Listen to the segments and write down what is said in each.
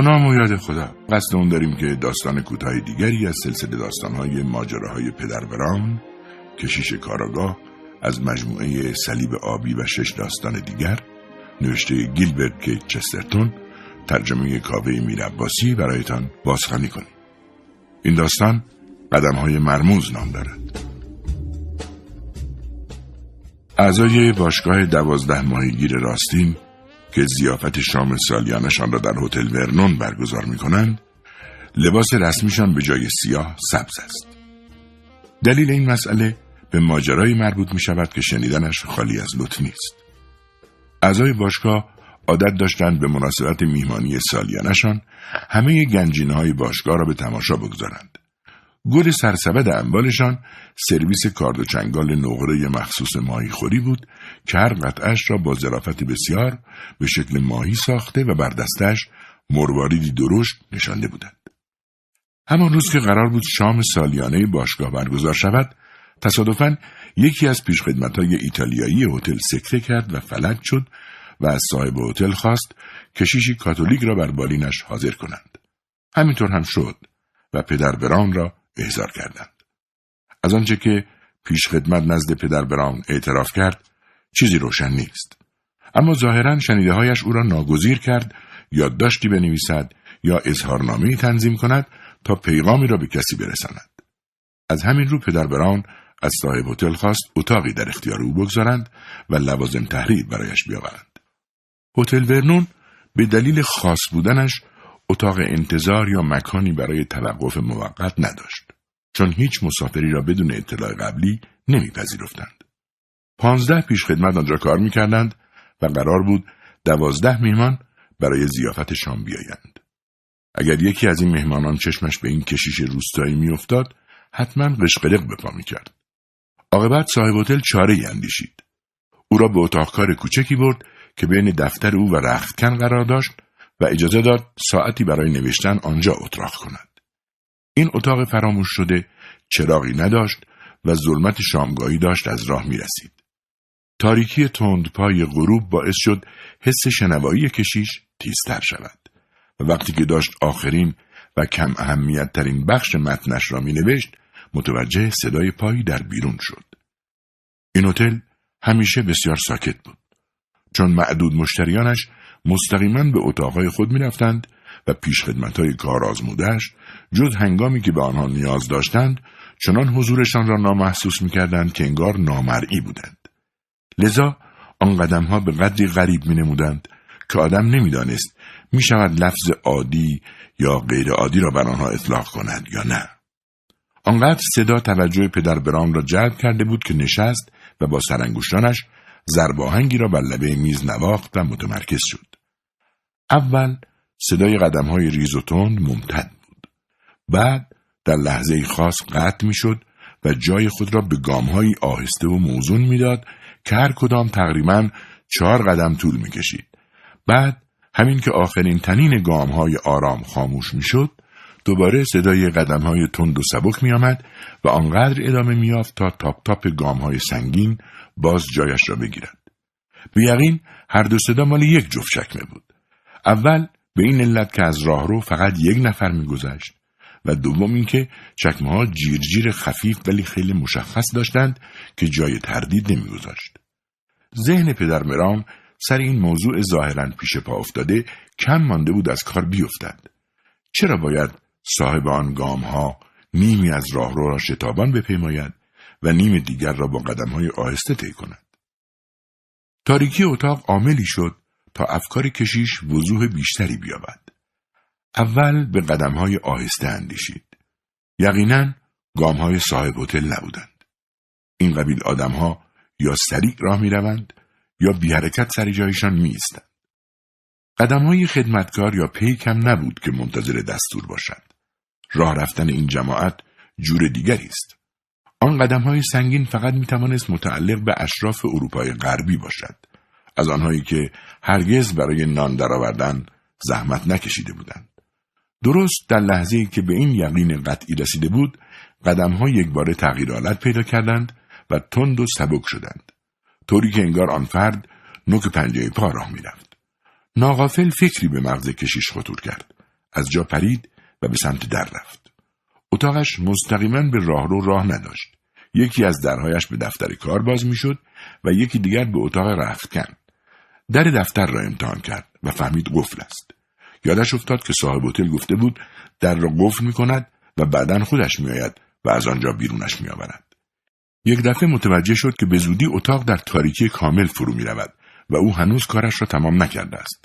نام و یاد خدا. قصد اون داریم که داستان کوتاه دیگری از سلسله داستانهای ماجراهای پدر بران کشیش کاراگاه از مجموعه صلیب آبی و شش داستان دیگر نوشته گیلبرت که چسترتون ترجمه کاوه میرباسی برایتان بازخانی کنیم. این داستان قدم های مرموز نام دارد. اعضای باشگاه دوازده ماهیگیر راستین که زیافت شام سالیانشان را در هتل ورنون برگزار می کنند لباس رسمیشان به جای سیاه سبز است دلیل این مسئله به ماجرایی مربوط می شود که شنیدنش خالی از لطف نیست اعضای باشگاه عادت داشتند به مناسبت میهمانی سالیانشان همه گنجینه های باشگاه را به تماشا بگذارند. گل سرسبد اموالشان سرویس کارد و چنگال نقره مخصوص ماهی خوری بود که هر قطعش را با ظرافت بسیار به شکل ماهی ساخته و بر دستش مرواریدی درشت نشانده بودند. همان روز که قرار بود شام سالیانه باشگاه برگزار شود تصادفاً یکی از پیشخدمتهای ایتالیایی هتل سکته کرد و فلج شد و از صاحب هتل خواست کشیشی کاتولیک را بر بالینش حاضر کنند. همینطور هم شد و پدر بران را احضار کردند. از آنچه که پیشخدمت نزد پدر بران اعتراف کرد چیزی روشن نیست. اما ظاهرا شنیدههایش او را ناگزیر کرد یادداشتی بنویسد یا اظهارنامه تنظیم کند تا پیغامی را به کسی برساند. از همین رو پدر بران از صاحب هتل خواست اتاقی در اختیار او بگذارند و لوازم تحریر برایش بیاورند. هتل ورنون به دلیل خاص بودنش اتاق انتظار یا مکانی برای توقف موقت نداشت چون هیچ مسافری را بدون اطلاع قبلی نمیپذیرفتند. پانزده پیش خدمت آنجا کار می‌کردند و قرار بود دوازده میهمان برای زیافت شام بیایند. اگر یکی از این مهمانان چشمش به این کشیش روستایی میافتاد حتما قشقلق به پا می‌کرد عاقبت صاحب هتل چاره اندیشید. او را به اتاق کار کوچکی برد که بین دفتر او و رختکن قرار داشت و اجازه داد ساعتی برای نوشتن آنجا اتراق کند. این اتاق فراموش شده چراغی نداشت و ظلمت شامگاهی داشت از راه می رسید. تاریکی تند پای غروب باعث شد حس شنوایی کشیش تیزتر شود و وقتی که داشت آخرین و کم اهمیت ترین بخش متنش را می نوشت متوجه صدای پایی در بیرون شد. این هتل همیشه بسیار ساکت بود. چون معدود مشتریانش مستقیما به اتاقهای خود می‌رفتند و پیشخدمتهای کار آزمودهش جز هنگامی که به آنها نیاز داشتند چنان حضورشان را نامحسوس می‌کردند که انگار نامرئی بودند. لذا آن قدمها به قدری غریب می نمودند که آدم نمی‌دانست می شود لفظ عادی یا غیر عادی را بر آنها اطلاق کند یا نه. آنقدر صدا توجه پدر برام را جلب کرده بود که نشست و با سرانگشتانش زرباهنگی را بر لبه میز نواخت و متمرکز شد. اول صدای قدم های ریز و تند ممتد بود. بعد در لحظه خاص قطع می شد و جای خود را به گام های آهسته و موزون می‌داد که هر کدام تقریبا چهار قدم طول می کشید. بعد همین که آخرین طنین گام های آرام خاموش می شد دوباره صدای قدم های تند و سبک می آمد و آنقدر ادامه می تا تاپ تاپ گام های سنگین باز جایش را بگیرد. به یقین هر دو صدا مال یک جفت چکمه بود. اول به این علت که از راهرو فقط یک نفر میگذشت و دوم اینکه چکمه ها جیرجیر خفیف ولی خیلی مشخص داشتند که جای تردید نمیگذاشت. ذهن پدر مرام سر این موضوع ظاهرا پیش پا افتاده کم مانده بود از کار بیفتد. چرا باید صاحب آن گام ها نیمی از راهرو را شتابان بپیماید و نیم دیگر را با قدم های آهسته طی کند. تاریکی اتاق عاملی شد تا افکار کشیش وضوح بیشتری بیابد. اول به قدم های آهسته اندیشید. یقینا گام های صاحب هتل نبودند. این قبیل ها یا سریع راه می روند یا بی حرکت سر جایشان می ایستند. قدم های خدمتکار یا پیکم نبود که منتظر دستور باشد. راه رفتن این جماعت جور دیگری است. آن قدم های سنگین فقط می توانست متعلق به اشراف اروپای غربی باشد. از آنهایی که هرگز برای نان درآوردن زحمت نکشیده بودند. درست در لحظه که به این یقین قطعی رسیده بود، قدم ها یک بار تغییر حالت پیدا کردند و تند و سبک شدند. طوری که انگار آن فرد نوک پنجه پا راه می‌رفت. ناغافل فکری به مغز کشیش خطور کرد. از جا پرید و به سمت در رفت. اتاقش مستقیما به راهرو راه نداشت. یکی از درهایش به دفتر کار باز می‌شد و یکی دیگر به اتاق رختکن. در دفتر را امتحان کرد و فهمید قفل است. یادش افتاد که صاحب هتل گفته بود در را قفل می کند و بعدا خودش میآید و از آنجا بیرونش میآورد. یک دفعه متوجه شد که به زودی اتاق در تاریکی کامل فرو می رود و او هنوز کارش را تمام نکرده است.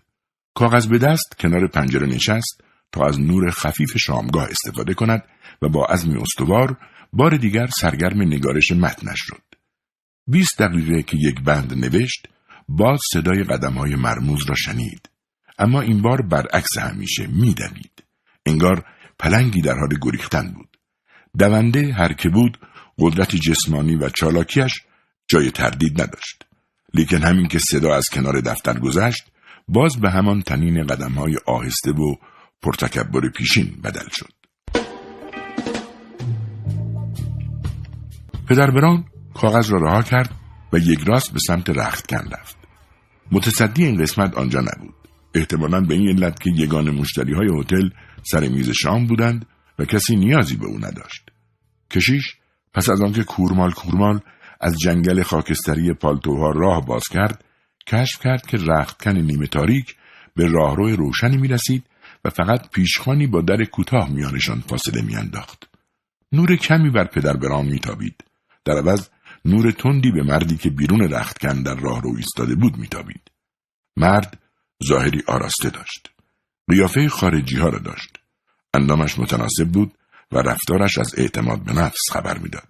کاغذ به دست کنار پنجره نشست تا از نور خفیف شامگاه استفاده کند و با عزمی استوار بار دیگر سرگرم نگارش متنش شد. بیست دقیقه که یک بند نوشت باز صدای قدم های مرموز را شنید. اما این بار برعکس همیشه میدوید. انگار پلنگی در حال گریختن بود. دونده هر که بود قدرت جسمانی و چالاکیش جای تردید نداشت. لیکن همین که صدا از کنار دفتر گذشت باز به همان تنین قدم های آهسته و پرتکبر پیشین بدل شد. پدر بران کاغذ را رها کرد و یک راست به سمت رختکن رفت. متصدی این قسمت آنجا نبود. احتمالا به این علت که یگان مشتری های هتل سر میز شام بودند و کسی نیازی به او نداشت. کشیش پس از آنکه کورمال کورمال از جنگل خاکستری پالتوها راه باز کرد کشف کرد که رختکن نیمه تاریک به راهرو روشنی می رسید و فقط پیشخانی با در کوتاه میانشان فاصله میانداخت. نور کمی بر پدر برام میتابید. در عوض نور تندی به مردی که بیرون رختکن در راهرو ایستاده بود میتابید. مرد ظاهری آراسته داشت. قیافه خارجی ها را داشت. اندامش متناسب بود و رفتارش از اعتماد به نفس خبر می‌داد.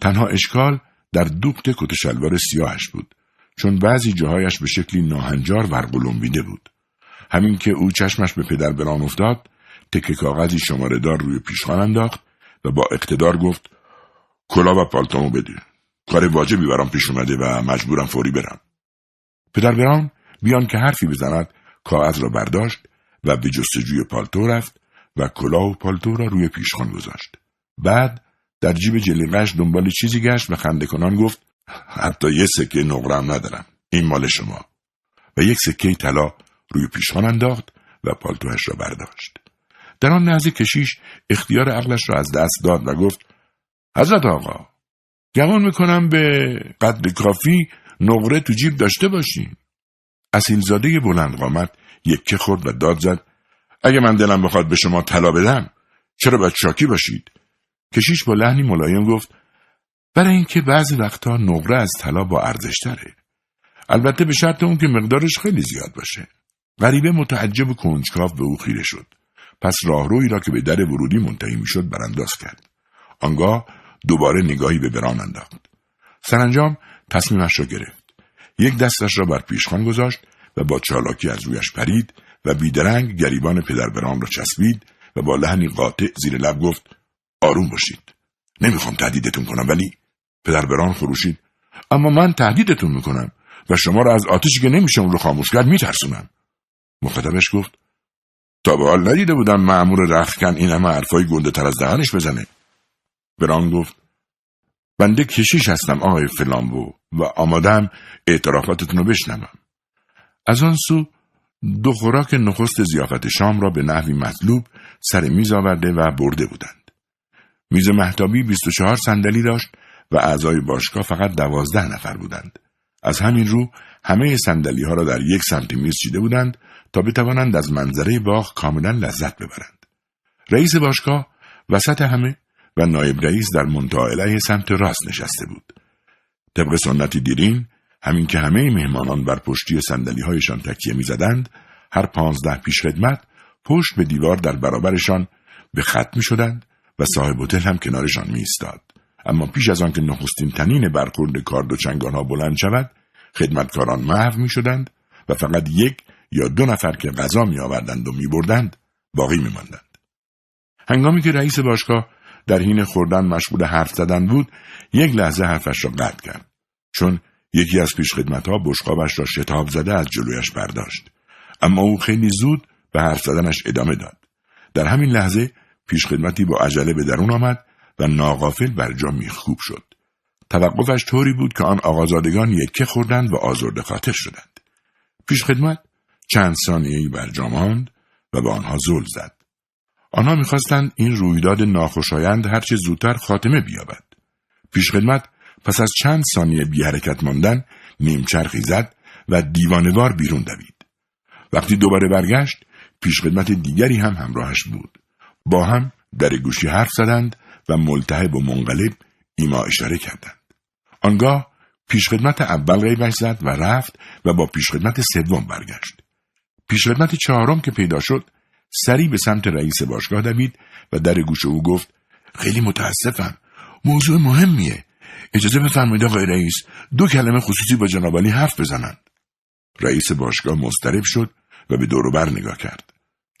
تنها اشکال در دوخت کت شلوار سیاهش بود چون بعضی جاهایش به شکلی ناهنجار ورقلومبیده بود. همین که او چشمش به پدر بران افتاد تکه کاغذی شماره دار روی پیشخان انداخت و با اقتدار گفت کلا و پالتومو بده. کار واجبی برام پیش اومده و مجبورم فوری برم. پدر بران بیان که حرفی بزند کاغذ را برداشت و به جستجوی پالتو رفت و کلاه و پالتو را روی پیشخان گذاشت. بعد در جیب جلیقش دنبال چیزی گشت و خنده کنان گفت حتی یه سکه نقرم ندارم. این مال شما. و یک سکه طلا روی پیشخان انداخت و پالتوهش را برداشت. در آن لحظه کشیش اختیار عقلش را از دست داد و گفت حضرت آقا گمان می‌کنم به قدر کافی نقره تو جیب داشته باشین. اصیلزاده بلند قامت یکه خورد و داد زد. اگه من دلم بخواد به شما طلا بدم چرا باید شاکی باشید؟ کشیش با لحنی ملایم گفت برای اینکه بعضی وقتها نقره از طلا با ارزش تره. البته به شرط اون که مقدارش خیلی زیاد باشه. غریبه متعجب و کنجکاو به او خیره شد. پس راهروی را که به در ورودی منتهی می‌شد برانداز کرد. آنگاه دوباره نگاهی به بران انداخت. سرانجام تصمیمش را گرفت. یک دستش را بر پیشخان گذاشت و با چالاکی از رویش پرید و بیدرنگ گریبان پدر بران را چسبید و با لحنی قاطع زیر لب گفت آروم باشید. نمی‌خوام تهدیدتون کنم ولی پدر بران خروشید. اما من تهدیدتون می‌کنم و شما را از آتشی که نمیشه اون رو خاموش کرد میترسونم. مخاطبش گفت تا به حال ندیده بودم معمور رختکن این همه حرفای گنده تر از دهنش بزنه. بران گفت بنده کشیش هستم آقای فلامبو و آمادم اعترافاتتون رو بشنوم. از آن سو دو خوراک نخست زیافت شام را به نحوی مطلوب سر میز آورده و برده بودند. میز محتابی 24 صندلی داشت و اعضای باشگاه فقط دوازده نفر بودند. از همین رو همه سندلی ها را در یک سمت میز چیده بودند تا بتوانند از منظره باغ کاملا لذت ببرند. رئیس باشگاه وسط همه و نایب رئیس در منطقه سمت راست نشسته بود. طبق سنتی دیرین همین که همه مهمانان بر پشتی سندلی هایشان تکیه می‌زدند هر پانزده پیش خدمت پشت به دیوار در برابرشان به خط می شدند و صاحب هتل هم کنارشان می. اما پیش از آنکه نخستین تنین برخورد کارد و چنگان ها بلند شود خدمتکاران محو می شدند و فقط یک یا دو نفر که غذا می آوردند و می بردند باقی می ماندند. هنگامی که رئیس باشگاه در حین خوردن مشغول حرف زدن بود یک لحظه حرفش را قطع کرد. چون یکی از پیش خدمت ها بشقابش را شتاب زده از جلویش برداشت. اما او خیلی زود به حرف زدنش ادامه داد. در همین لحظه پیش خدمتی با عجله به درون آمد و ناغافل بر جا میخکوب شد. توقفش طوری بود که آن آقازادگان یکه خوردند و آزرده خاطر شدند. پیش خدمت چند ثانیهای بر جا ماند و به آنها زل زد. آنها می‌خواستند این رویداد ناخوشایند هرچه زودتر خاتمه بیابد. پیشخدمت پس از چند ثانیه بی حرکت ماندن نیمچرخی زد و دیوانوار بیرون دوید. وقتی دوباره برگشت پیشخدمت دیگری هم همراهش بود. با هم در گوشی حرف زدند و ملتهب و منقلب ایما اشاره کردند. آنگاه پیشخدمت اول ریبش زد و رفت و با پیشخدمت سوم برگشت. پیشخدمت چهارم که پیدا شد سری به سمت رئیس باشگاه دوید و در گوش او گفت خیلی متاسفم موضوع مهمیه اجازه بفرمایید آقای رئیس دو کلمه خصوصی با جنابالی حرف بزنند رئیس باشگاه مضطرب شد و به دور بر نگاه کرد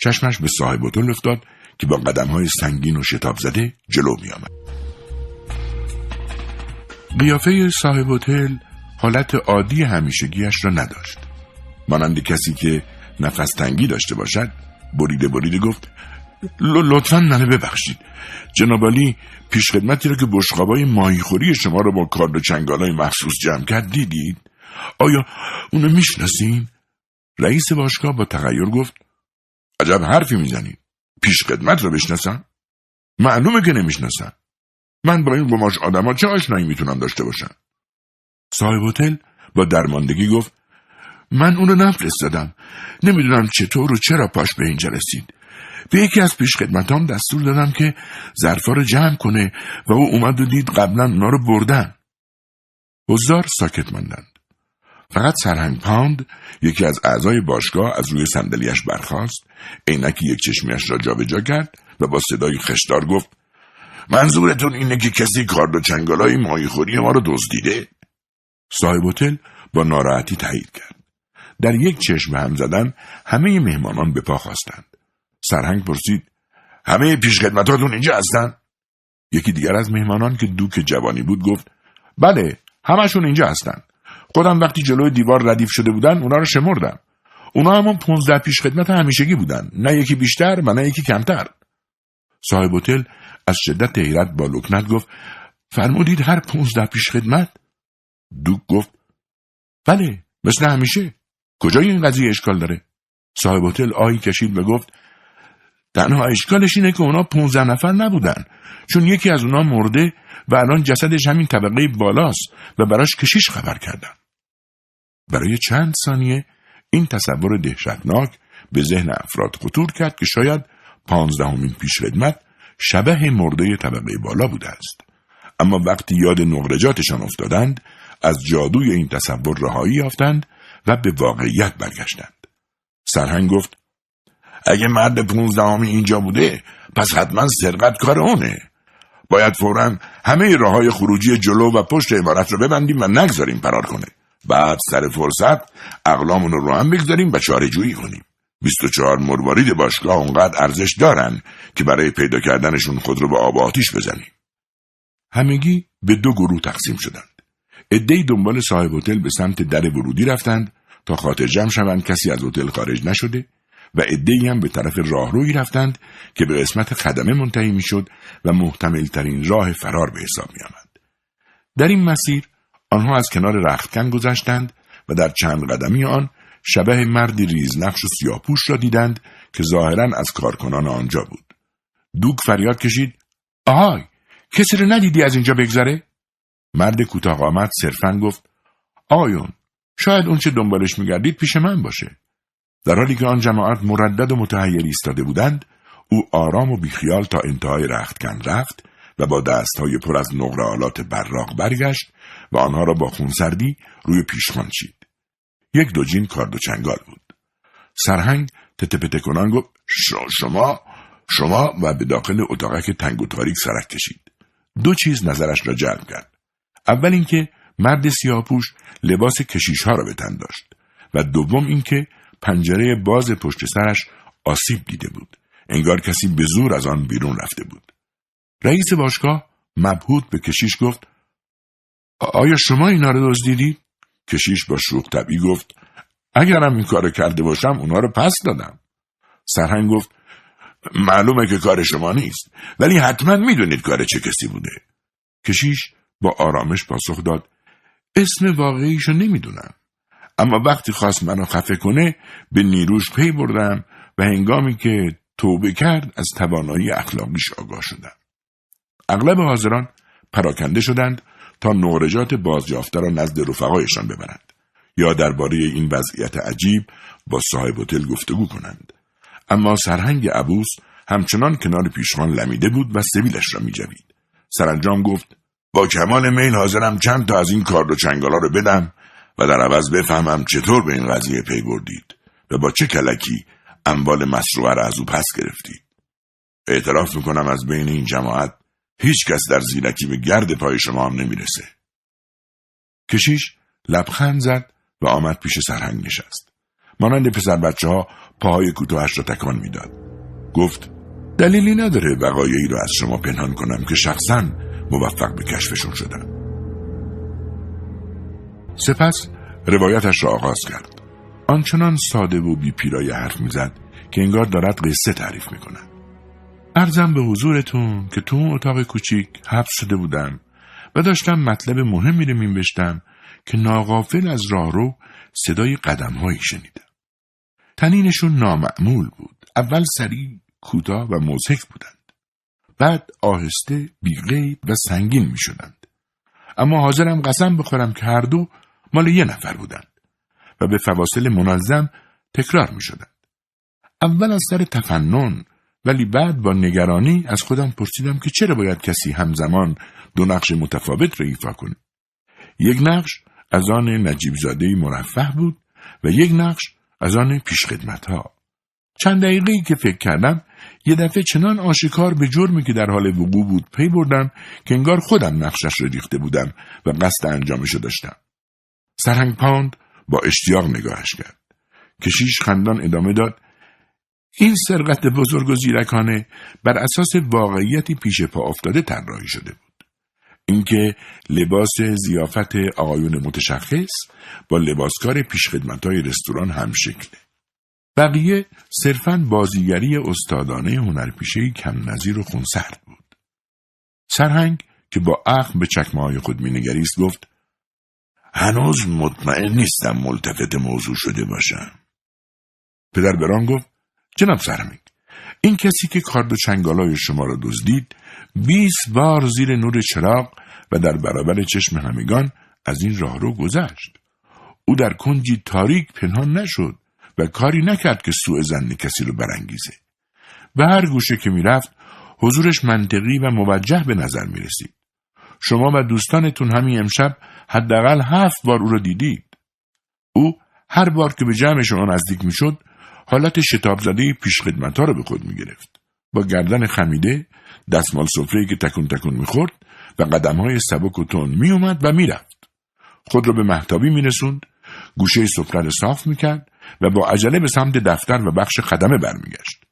چشمش به صاحب هتل افتاد که با قدم های سنگین و شتاب زده جلو می آمد. قیافه صاحب هتل حالت عادی همیشگیش را نداشت. مانند کسی که نفس تنگی داشته باشد بریده بریده گفت لطفا منو ببخشید. جنابالی پیشخدمتی را که بشقابای ماهیخوری شما را با کارد چنگالای مخصوص جمع کرد دیدید؟ آیا اونو می‌شناسین? رئیس باشگاه با تغییر گفت عجب حرفی می‌زنید. پیشخدمت را بشناسم؟ معلومه که نمی‌شناسم. من با این قماش آدما چه آشنایی می‌تونم داشته باشم؟ صاحب هتل با درماندگی گفت من اونو نفرستادم. نمی‌دونم چطور و چرا پاش به اینجا رسید. به یکی از پیشخدمتام دستور دادم که ظرفا رو جمع کنه و او اومد و دید قبلا اونا رو بردن. حضار ساکت ماندند. فقط سرهنگ پاند یکی از اعضای باشگاه از روی صندلیاش برخاست عینکی یک چشمیش را جابجا کرد و با صدای خشدار گفت منظورتون اینه که کسی کارد و چنگالای ماهیخوری ما رو دزدیده؟ صاحب هتل با ناراحتی تایید کرد. در یک چشم هم زدن همه مهمانان به پا خواستند. سرهنگ پرسید همه پیشخدمتاتون اینجا هستن؟ یکی دیگر از مهمانان که دوک جوانی بود گفت بله همشون اینجا هستن. خودم وقتی جلوی دیوار ردیف شده بودن اونا رو شمردم. اونا همون پونزده پیشخدمت همیشگی بودن. نه یکی بیشتر و نه یکی کمتر. صاحب هتل از شدت حیرت با لکنت گفت فرمودید هر پونزده پیشخدمت؟ دوک گفت بله مثل همیشه. کجای این قضیه اشکال داره؟ صاحب هتل آهی کشید و گفت تنها اشکالش اینه که اونا 15 نفر نبودن چون یکی از اونا مرده و الان جسدش همین طبقه بالاست و براش کشیش خبر کردن. برای چند ثانیه این تصور دهشتناک به ذهن افراد خطور کرد که شاید پانزدهمین پیشخدمت شبه مرده طبقه بالا بوده است. اما وقتی یاد نقرجاتشان افتادند از جادوی این تصور رهایی یافتند و به واقعیت برگشتند. سرهنگ گفت اگه مرد پونزدهمی اینجا بوده پس حتما سرقت کار اونه. باید فورا همه راه های خروجی جلو و پشت عمارت رو ببندیم و نگذاریم فرار کنه. بعد سر فرصت اقلامون رو هم بگذاریم و چاره جویی کنیم 24 مروارید باشگاه اونقدر ارزش دارن که برای پیدا کردنشون خود رو به آب آتیش بزنیم. همگی به دو گروه تقسیم شدند. عدهای دنبال صاحب هتل به سمت در ورودی رفتند تا خاطر جمع شوند کسی از هتل خارج نشده و عدهای هم به طرف راهرویی رفتند که به قسمت خدمه منتهی می‌شد و محتمل ترین راه فرار به حساب می آمد. در این مسیر آنها از کنار رختکن گذشتند و در چند قدمی آن شبه مردی ریزنقش و سیاپوش را دیدند که ظاهرا از کارکنان آنجا بود. دوک فریاد کشید آهای کسی رو ندیدی از اینجا بگذره؟ مرد کوتاه قامت صرفا گفت آقایون شاید اون چه دنبالش میگردید پیش من باشه. در حالی که آن جماعت مردد و متحیر ایستاده بودند او آرام و بیخیال تا انتهای رختکن رفت و با دستهای پر از نقره آلات براق برگشت و آنها را با خونسردی روی پیشخان چید. یک دو جین کارد و چنگال بود. سرهنگ تتپته کنان گفت شما شما و به داخل اتاقک تنگ و تاریک سرک کشید. دو چیز نظرش را جلب کرد. اول اینکه مرد سیاپوش لباس کشیش ها را به تن داشت و دوم اینکه پنجره باز پشت سرش آسیب دیده بود. انگار کسی به زور از آن بیرون رفته بود. رئیس باشگاه مبهوت به کشیش گفت آیا شما اینا رو؟ کشیش با شوخ طبعی گفت اگرم این کار کرده باشم اونا رو پس دادم. سرهنگ گفت معلومه که کار شما نیست ولی حتما می‌دونید کار چه کسی بوده. کشیش با آرامش پاسخ داد اسم واقعیشو نمی‌دونم. اما وقتی خواست منو خفه کنه به نیروش پی بردم و هنگامی که توبه کرد از توانایی اخلاقیش آگاه شدند. اغلب حاضران پراکنده شدند تا نورجات بازیافته را نزد رفقایشان ببرند یا درباره این وضعیت عجیب با صاحب هتل گفتگو کنند اما سرهنگ عبوس همچنان کنار پیشخان لمیده بود و سبیلش را میجوید سرانجام گفت با کمال میل حاضرم چند تا از این کارد و چنگالا رو بدم و در عوض بفهمم چطور به این قضیه پی بردید و با چه کلکی اموال مسروعه را از او پس گرفتید. اعتراف می‌کنم از بین این جماعت هیچ کس در زیرکی به گرد پای شما هم نمی‌رسه. کشیش لبخند زد و آمد پیش سرهنگ نشست. مانند پسر بچه ها پاهای کوتاهش را تکان می‌داد. گفت دلیلی نداره وقایعی را از شما پنهان کنم که شخصا موفق به کشفشون شدم سپس روایتش را آغاز کرد. آنچنان ساده و بی پیرایه حرف می‌زد که انگار دارد قصه تعریف می‌کند. ارزم به حضورتون که تو اون اتاق کوچیک حبس شده بودم و داشتم مطلب مهمی رو مینوشتم که ناغافل از راهرو صدای قدمهایی شنیدم. تنینشون نامعمول بود. اول سریع کوتاه و مزهک بودند. بعد آهسته بیغیب و سنگین می شدند. اما حاضرم قسم بخورم که هر دو مال یه نفر بودند و به فواصل منظم تکرار می شدند. اول از سر تفنن ولی بعد با نگرانی از خودم پرسیدم که چرا باید کسی همزمان دو نقش متفاوت را ایفا کنه. یک نقش از آن نجیب زاده مرفه بود و یک نقش از آن پیشخدمت ها. چند دقیقه ای که فکر کردم یه دفعه چنان آشکار به جرمی که در حال وقوع بود پی بردم که انگار خودم نقشش را ریخته بودم و قصد انجامش داشتم. سرهنگ پاند با اشتیاق نگاهش کرد. کشیش خندان ادامه داد این سرقت بزرگ و زیرکانه بر اساس واقعیتی پیش پا افتاده طراحی شده بود. اینکه لباس زیافت آقایون متشخص با لباسکار پیشخدمتای رستوران هم شکله. بقیه صرفا بازیگری استادانه هنرپیشه کم نظیر و خونسرد بود. سرهنگ که با اخم به چکمه خود مینگریست گفت هنوز مطمئن نیستم ملتفت موضوع شده باشم. پدر بران گفت جناب سرهنگ این کسی که کارد و چنگالای شما را دزدید بیست بار زیر نور چراغ و در برابر چشم همگان از این راه رو گذشت. او در کنجی تاریک پنهان نشد و کاری نکرد که سوء زن کسی رو برانگیزه. به هر گوشه که می‌رفت حضورش منطقی و موجه به نظر می رسید. شما و دوستانتون همین امشب حداقل هفت بار او را دیدید. او هر بار که به جمع شما نزدیک می‌شد حالت شتاب زده پیش خدمت ها رو به خود می گرفت. با گردن خمیده دستمال سفره که تکون تکون می‌خورد و قدم های سبک و تون می اومد و می‌رفت. خود را به محتابی می رسوند، گوشه سفره را صاف می‌کرد و با عجله به سمت دفتر و بخش خدمه برمیگشت.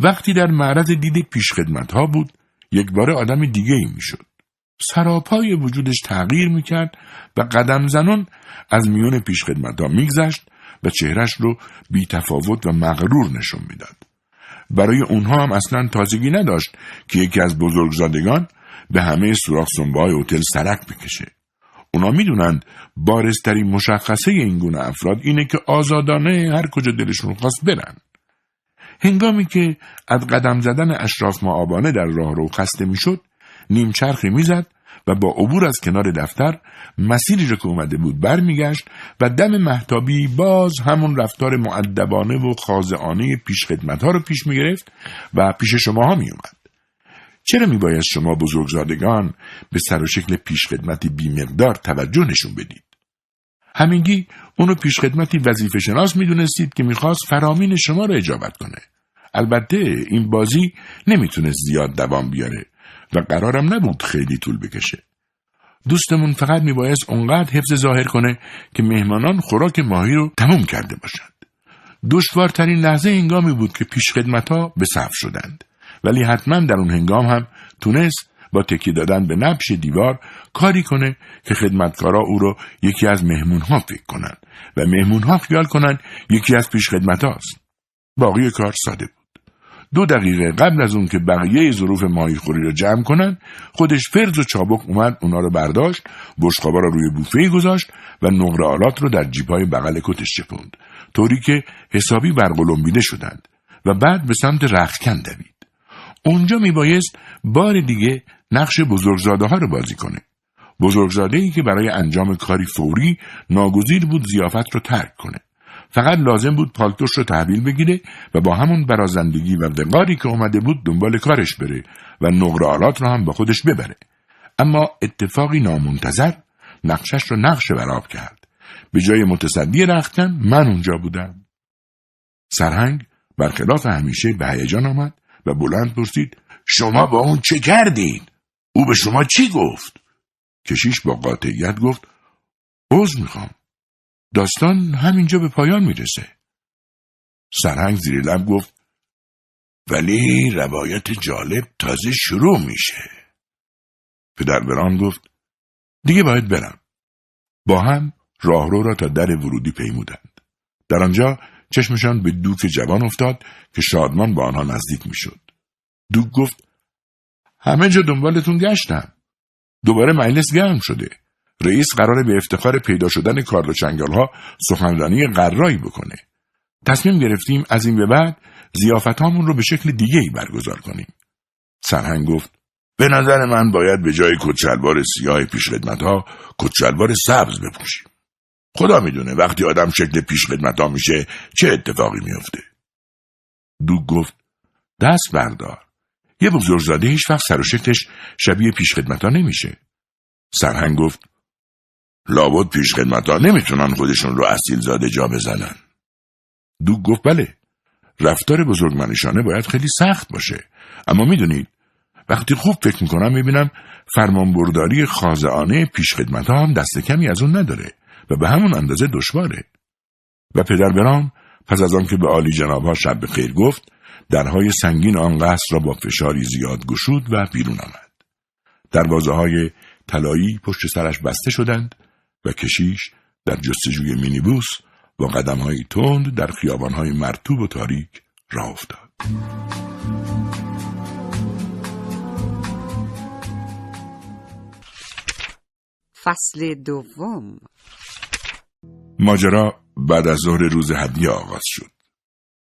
وقتی در معرض دید پیش خدمت ها بود، یک بار آدم دیگه ای می شد. سراپای وجودش تغییر می‌کرد و قدم زنان از میون پیش خدمت ها میگذشت و چهرش رو بی تفاوت و مغرور نشون می‌داد. برای اونها هم اصلا تازگی نداشت که یکی از بزرگزادگان به همه سوراخ سنبه های هتل سرک بکشه. اونا می‌دونند بارسترین مشخصه این گونه افراد اینه که آزادانه هر کجا دلشون خواست برن. هنگامی که از قدم زدن اشراف معابانه در راه رو خسته می‌شد نیم چرخی می‌زد و با عبور از کنار دفتر مسیری را که اومده بود برمیگشت و دم محتابی باز همون رفتار معدبانه و خاضعانه پیش خدمت ها رو پیش می‌گرفت و پیش شما ها میومد. چرا میباید شما بزرگزادگان به سر و شکل پیشخدمتی بیمقدار توجه نشون بدید؟ همینگی اونو پیشخدمتی وظیفه شناس می‌دونستید که می‌خواست فرامین شما را اجابت کنه. البته این بازی نمی‌تونست زیاد دوام بیاره و قرارم نبود خیلی طول بکشه. دوستمون فقط میبایست اونقدر حفظ ظاهر کنه که مهمانان خوراک ماهی رو تموم کرده باشند. دشوارترین لحظه هنگامی بود که پیشخدمت ها به صف شدند. ولی حتما در اون هنگام هم تونست با تکی دادن به نبش دیوار کاری کنه که خدمتکارا او رو یکی از مهمون ها فکر کنن و مهمون ها خیال کنن یکی از پیش خدمت هاست. باقی کار ساده بود. دو دقیقه قبل از اون که بقیه ظروف ماهی خوری رو جمع کنن خودش فرز و چابک اومد اونا رو برداشت بشقابا رو روی بوفه گذاشت و نقره آلات رو در جیبهای بغل کتش چپوند طوری که حسابی برقلمبیده شدند و بعد به سمت رختکن دوید. اونجا میبایست بار دیگه نقش بزرگزاده ها رو بازی کنه. بزرگزاده ای که برای انجام کاری فوری ناگزیر بود زیافت رو ترک کنه. فقط لازم بود پالتوش رو تحویل بگیره و با همون برازندگی و وقاری که اومده بود دنبال کارش بره و نقرالات رو هم با خودش ببره. اما اتفاقی نامنتظر نقشش رو نقش براب کرد. به جای متصدی رختن من اونجا بودم. سرهنگ برخلاف همیشه به هیجان آمد و بلند پرسید شما با اون چه کردین؟ او به شما چی گفت؟ کشیش با قاطعیت گفت عوض می‌خوام. داستان همینجا به پایان می‌رسه. سرهنگ زیر لب گفت ولی روایت جالب تازه شروع میشه. پدر بران گفت دیگه باید برم. با هم راهرو را تا در ورودی پیمودند. در آنجا چشمشان به دوک جوان افتاد که شادمان با آنها نزدیک می‌شد. دوک گفت همه جا دنبالتون گشتم. دوباره مجلس گرم شده. رئیس قراره به افتخار پیدا شدن کارل چنگال ها سخنرانی قرایی بکنه. تصمیم گرفتیم از این به بعد زیافتامون رو به شکل دیگه ای برگزار کنیم. سرهنگ گفت به نظر من باید به جای کچلوار سیاه پیشخدمت ها کچلوار سبز بپوشیم. خدا می‌دونه وقتی آدم شکل پیشخدمت ها میشه چه اتفاقی میفته. دوگ گفت دست بردار. یه بزرگزاده هیچ وقت سر و شکلش شبیه پیشخدمت ها نمیشه. سرهنگ گفت لابد پیشخدمت ها نمی‌تونن خودشون رو اصیل زاده جا بزنن. دوگ گفت بله. رفتار بزرگمنشانه باید خیلی سخت باشه. اما می‌دونید وقتی خوب فکر می‌کنم می‌بینم فرمانبرداری خازعانه پیشخدمت ها هم دست کمی از اون نداره و به همون اندازه دشواره. و پدر برام پس از آنکه به عالی جناب ها شب خیر گفت درهای سنگین آن قصر را با فشاری زیاد گشود و بیرون آمد. دروازه های طلایی پشت سرش بسته شدند و کشیش در جستجوی مینیبوس با قدم های تند در خیابان های مرتوب و تاریک راه افتاد. فصل دوم ماجرا بعد از ظهر روز هدیه آغاز شد.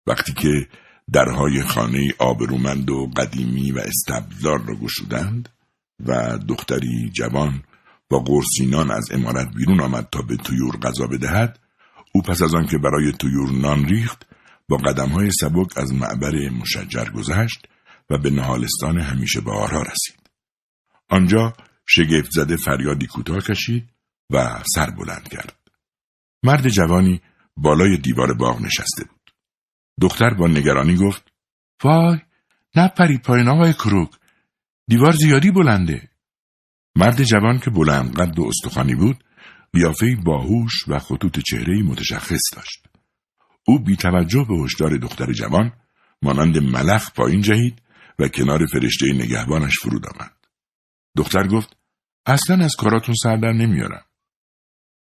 وقتی که درهای خانه آبرومند و قدیمی و استبدار را گشودند و دختری جوان با قرسینان از امارت بیرون آمد تا به تویور غذا بدهد او پس از آنکه برای تویور نان ریخت با قدمهای سبک از معبر مشجر گذشت و به نهالستان همیشه بهارها رسید آنجا شگفت زده فریادی کوتاه کشید و سر بلند کرد مرد جوانی بالای دیوار باغ نشسته بود. دختر با نگرانی گفت وای نپرید پایین آقای کروک دیوار زیادی بلنده. مرد جوان که بلند قد و استخوانی بود قیافه باهوش و خطوط چهره متشخص داشت. او بی توجه به هشدار دختر جوان مانند ملخ پایین جهید و کنار فرشته نگهبانش فرود آمد. دختر گفت اصلا از کاراتون سردر نمیارم.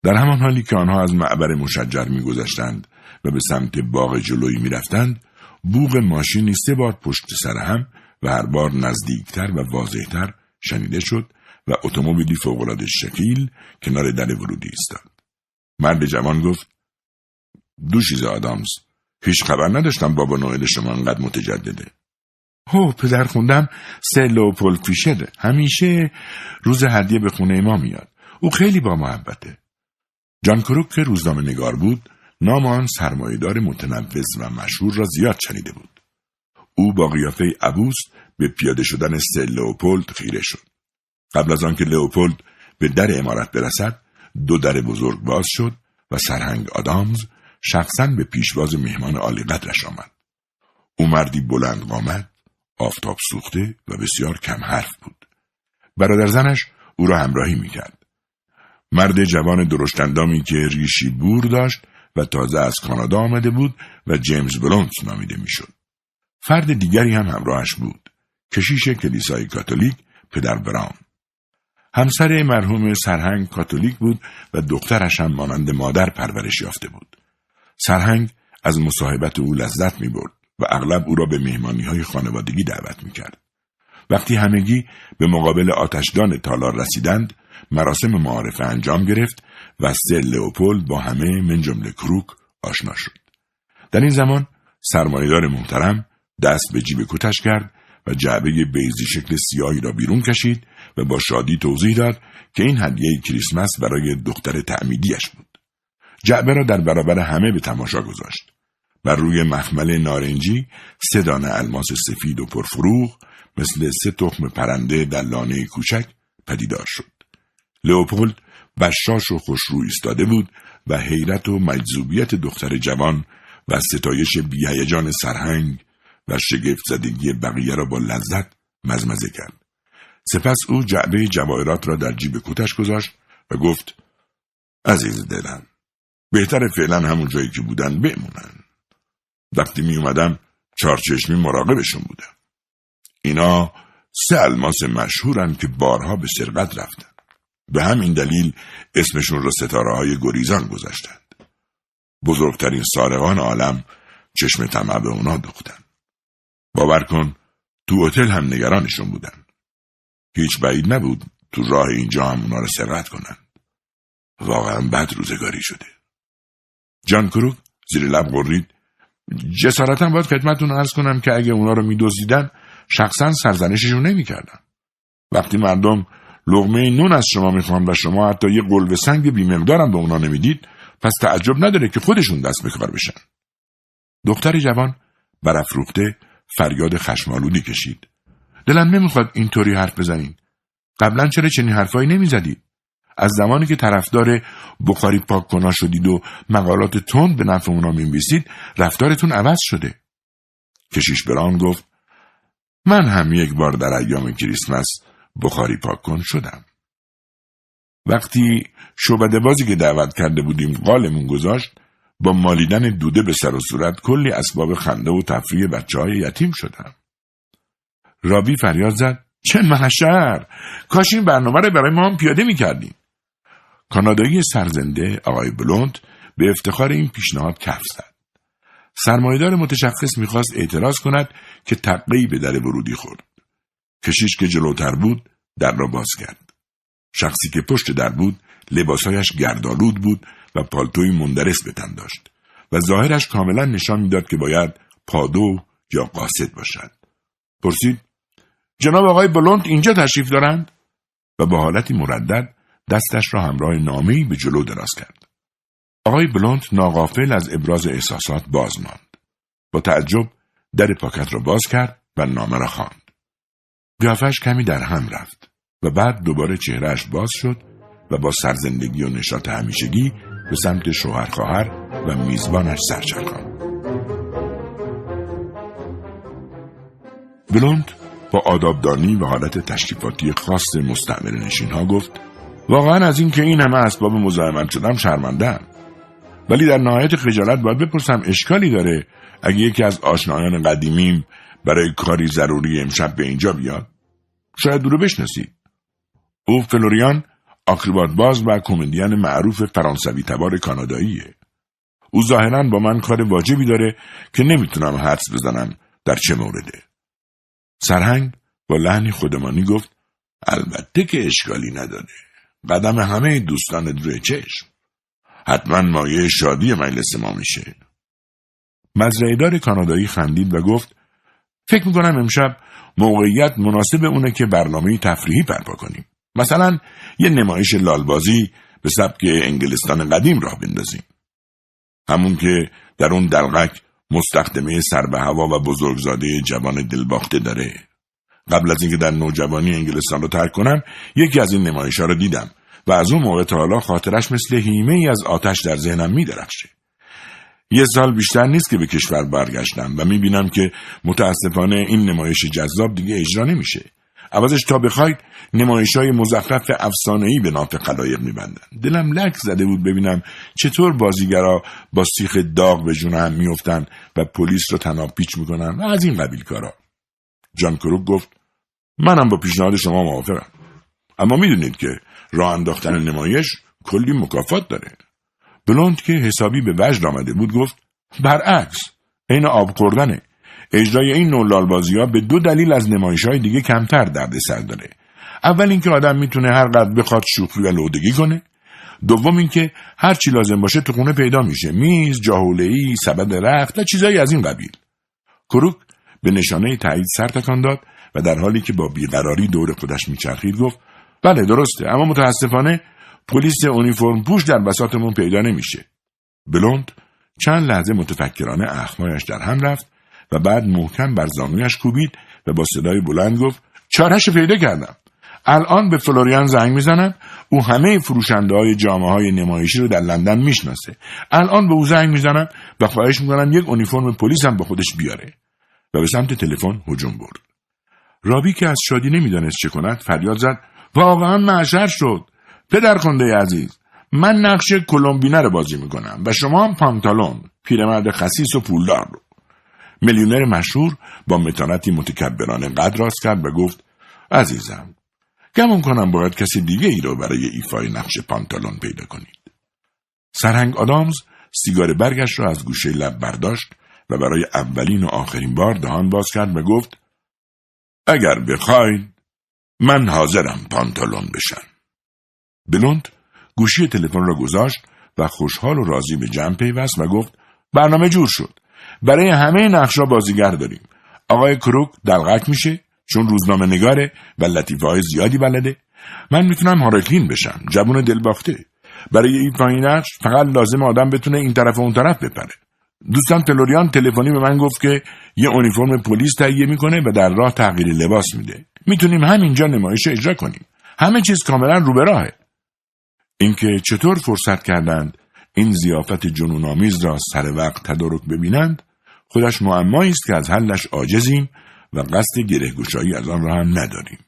در همان حالی که آنها از معبر مشجر میگذشتند و به سمت باغ جلویی می‌رفتند بوغ ماشینی سه بار پشت سر هم و هر بار نزدیکتر و واضحتر شنیده شد و اتومبیلی فوقالعاده شکیل کنار در ورودی ایستاد. مرد جوان گفت دوشیز آدامز هیچ خبر نداشتم بابا نوئل شما انقدر متجدده. هو پدر خوندم سه پول فیشر همیشه روز هدیه به خونه ما میاد. او خیلی با محبته. جان کروک که روزنامه نگار بود نام آن سرمایهدار متنوز و مشهور را زیاد شنیده بود. او با قیافه عبوس به پیاده شدن سه لئوپولد خیره شد. قبل از آنکه لئوپولد به در امارت برسد دو در بزرگ باز شد و سرهنگ آدامز شخصا به پیشواز مهمان عالی قدرش آمد. او مردی بلند قامت آفتاب سوخته و بسیار کم حرف بود. برادر زنش او را همراهی می‌کرد. مرد جوان درشتندامی که ریشی بور داشت و تازه از کانادا آمده بود و جیمز بلونز نامیده می‌شد. فرد دیگری هم همراهش بود. کشیش کلیسای کاتولیک پدر براون. همسر مرحوم سرهنگ کاتولیک بود و دخترش هم مانند مادر پرورش یافته بود. سرهنگ از مصاحبت او لذت می برد و اغلب او را به مهمانی های خانوادگی دعوت می کرد. وقتی همگی به مقابل آتشدان تالار رسیدند مراسم معارفه انجام گرفت و سه لئوپولد با همه من جمله کروک آشنا شد. در این زمان سرمایدار محترم دست به جیب کتش کرد و جعبه بیزی شکل سیاهی را بیرون کشید و با شادی توضیح داد که این هدیه کریسمس برای دختر تعمیدیش بود. جعبه را در برابر همه به تماشا گذاشت. و روی مخمل نارنجی سه دانه الماس سفید و پرفروغ مثل سه تخم پرنده در لانه کوچک پدیدار شد. لئوپولد بشاش و خوشرو ایستاده بود و حیرت و مجذوبیت دختر جوان و ستایش بیهیجان سرهنگ و شگفت زدگی بقیه را با لذت مزمزه کرد. سپس او جعبه جواهرات را در جیب کتش گذاشت و گفت عزیز دلم بهتر فعلا همون جایی که بودن بمونن. وقتی می اومدم چارچشمی مراقبشون بودم. اینا سه الماس مشهورن که بارها به سرقت رفتن. به همین دلیل اسمشون را ستاره های گریزان گذاشتند. بزرگترین سارقان عالم چشم طمع به اونا دوختن. باور کن تو هتل هم نگرانشون بودن. هیچ بعید نبود تو راه اینجا هم اونا رو سرقت کنن. واقعا بد روزگاری شده. جان کروک زیر لب قرید جسارتا باید خدمتتون ارز کنم که اگه اونا رو میدزدیدن شخصا سرزنششون نمی‌کردن وقتی مردم لغمه نون از شما می‌خوان و شما حتی یه قلب سنگ بیمقدارم به اونا نمی‌دید پس تعجب نداره که خودشون دست به کار بشن. دختر جوان برافروخته فریاد خشمالودی کشید. دلم نمی‌خواد اینطوری حرف بزنین. قبلا چرا چنین حرفایی نمی‌زدید؟ از زمانی که طرفدار بخاری پاک کنا شدید و مقالات تند به نفع اونا می‌نویسید رفتارتون عوض شده. کشیش بران گفت من هم یک بار در ایام کریسمس بخاری پاک کن شدم وقتی شعبده بازی که دعوت کرده بودیم قالمون گذاشت با مالیدن دوده به سر و صورت کلی اسباب خنده و تفریح بچه های یتیم شدم رابی فریاد زد چه محشر کاش این برنامه رو برای ما هم پیاده می‌کردیم کانادایی سرزنده آقای بلوند به افتخار این پیشنهاد کف زد. سرمایدار متشخص می‌خواست اعتراض کند که تقیی به در ورودی خورد. کشیش که جلوتر بود در را باز کرد. شخصی که پشت در بود لباسهایش گردالود بود و پالتوی مندرس به تن داشت و ظاهرش کاملا نشان می‌داد که باید پادو یا قاصد باشد. پرسید جناب آقای بلوند اینجا تشریف دارند؟ و با حالتی مردد دستش را همراه نامهای به جلو دراز کرد. آقای بلوند ناقافل از ابراز احساسات باز ماند. با تعجب در پاکت را باز کرد و نامه را خواند. قیافش کمی در هم رفت و بعد دوباره چهرهش باز شد و با سرزندگی و نشاط همیشگی به سمت شوهر خواهر و میزبانش سرچرخاند. بلوند با آدابدانی و حالت تشریفاتی خاص مستعمر نشین ها گفت واقعا از اینکه این همه اسباب مزاحمت شدم شرمندم ولی در نهایت خجالت باید بپرسم اشکالی داره اگه یکی از آشنایان قدیمیم برای کاری ضروری امشب به اینجا بیاد. شاید دورو بشناسید. او فلوریان آکروبات باز و کمدین معروف فرانسوی تبار کاناداییه. او ظاهرا با من کار واجبی داره که نمی‌تونم حدس بزنم در چه مورده. سرهنگ با لحنی خودمانی گفت البته که اشکالی نداره. قدم همه دوستان روی چشم. حتما مایه شادی مجلس ما میشه. مزرعهدار کانادایی خندید و گفت فکر می‌کنم امشب موقعیت مناسب اونه که برنامه تفریحی برپا کنیم. مثلا یه نمایش لالبازی به سبک انگلستان قدیم راه بندازیم. همون که در اون دلغک مستخدمه سر به هوا و بزرگزاده جوان دلباخته داره. قبل از اینکه در نوجوانی انگلستان رو ترک کنم یکی از این نمایش ها رو دیدم و از اون موقع تا حالا خاطرش مثل هیمه ای از آتش در ذهنم می درخشه. یه سال بیشتر نیست که به کشور برگشتم و می بینم که متاسفانه این نمایش جذاب دیگه اجرا نمیشه. عوضش تا بخواید نمایش های مزخرف ای به ناف خلایق میبندن. دلم لک زده بود ببینم چطور بازیگرا با سیخ داغ به جون هم میفتن و پلیس رو تناب پیچ می‌کنن و از این قبیل کارا. جان کروک گفت منم با پیشنهاد شما موافقم. اما می‌دونید که راه انداختن نمایش کلی مکافات داره. بلوند که حسابی به وجد آمده بود گفت برعکس عین آب خوردنه. اجرای این نوع لالبازی ها به دو دلیل از نمایش های دیگه کمتر درد سر داره. اول اینکه آدم می‌تونه هر قدر بخواد شوخی و لودگی کنه. دوم اینکه هر چی لازم باشه تو خونه پیدا میشه. میز جاهولهای سبد رخت و چیزایی از این قبیل. کروک به نشانه تایید سر تکان داد و در حالی که با بیقراری دور خودش میچرخید گفت بله درسته اما متاسفانه پلیس اونیفرم پوش در بساتمون پیدا نمیشه. بلوند چند لحظه متفکرانه اخمایش در هم رفت و بعد محکم بر زانویش کوبید و با صدای بلند گفت چارهش پیدا کردم. الان به فلوریان زنگ می‌زنم او همه فروشنده های جامعه های نمایشی رو در لندن می‌شناسه. الان به او زنگ می‌زنم و خواهش می‌کنم یک اونیفرم پلیس هم با خودش بیاره. و به سمت تلفن هجوم برد. رابی که از شادی نمی‌دانست چه کند فریاد زد واقعا محشر شد. پدر خونده عزیز من نقش کلمبینه رو بازی می‌کنم و شما هم پانتالون پیرمرد خسیس و پولدار رو. میلیونر مشهور با متانتی متکبرانه قد راست کرد و گفت عزیزم گمون کنم باید کسی دیگه ای رو برای ایفای نقش پانتالون پیدا کنید. سرهنگ آدامز سیگار برگش را از گوشه لب برداشت و برای اولین و آخرین بار دهان باز کرد و گفت اگر بخواید من حاضرم پانتالون بشم بلوند گوشی تلفن را گذاشت و خوشحال و راضی به جمع پیوست و گفت برنامه جور شد. برای همه نقشا بازیگر داریم. آقای کروک دلغک میشه چون روزنامه نگاره و لطیفه زیادی بلده. من می‌تونم هارکلین بشم جوون دلباخته. برای این پایین نقش فقط لازم آدم بتونه این طرف و اون طرف بپره. دوستان فلوریان تلفنی به من گفت که یه اونیفرم پلیس تهیه می‌کنه و در راه تغییر لباس میده. می‌تونیم همینجا نمایش اجرا کنیم. همه چیز کاملا رو به راهه اینکه چطور فرصت کردند این زیافت جنونآمیز را سر وقت تدارک ببینند خودش معمایی است که از حلش عاجزیم و قصد گرهگشایی از آن را هم نداریم.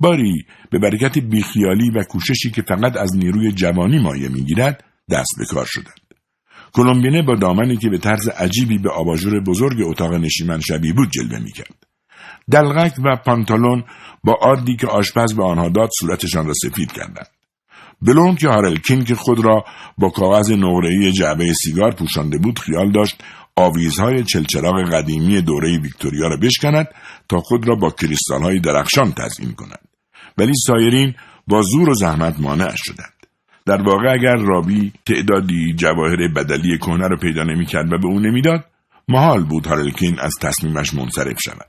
باری به برکت بیخیالی و کوششی که فقط از نیروی جوانی مایه می‌گیرد دست به کار شدند. کلمبینه با دامنی که به طرز عجیبی به آباژور بزرگ اتاق نشیمن شبیه بود جلوه می‌کرد. دلغک و پانتالون با عادی که آشپز به آنها داد صورتشان را سفید کردند. بلوند که هارلکین که خود را با کاغذ نقره‌ای جعبه سیگار پوشانده بود خیال داشت آویزهای چلچراغ قدیمی دوره ویکتوریا را بشکند تا خود را با کریستالهای درخشان تزئین کند. ولی سایرین با زور و زحمت مانع شدند. در واقع اگر رابی تعدادی جواهر بدلی کهنه را پیدا نمی‌کرد و به او نمی‌داد محال بود هارلکین از تصمیمش منصرف شود.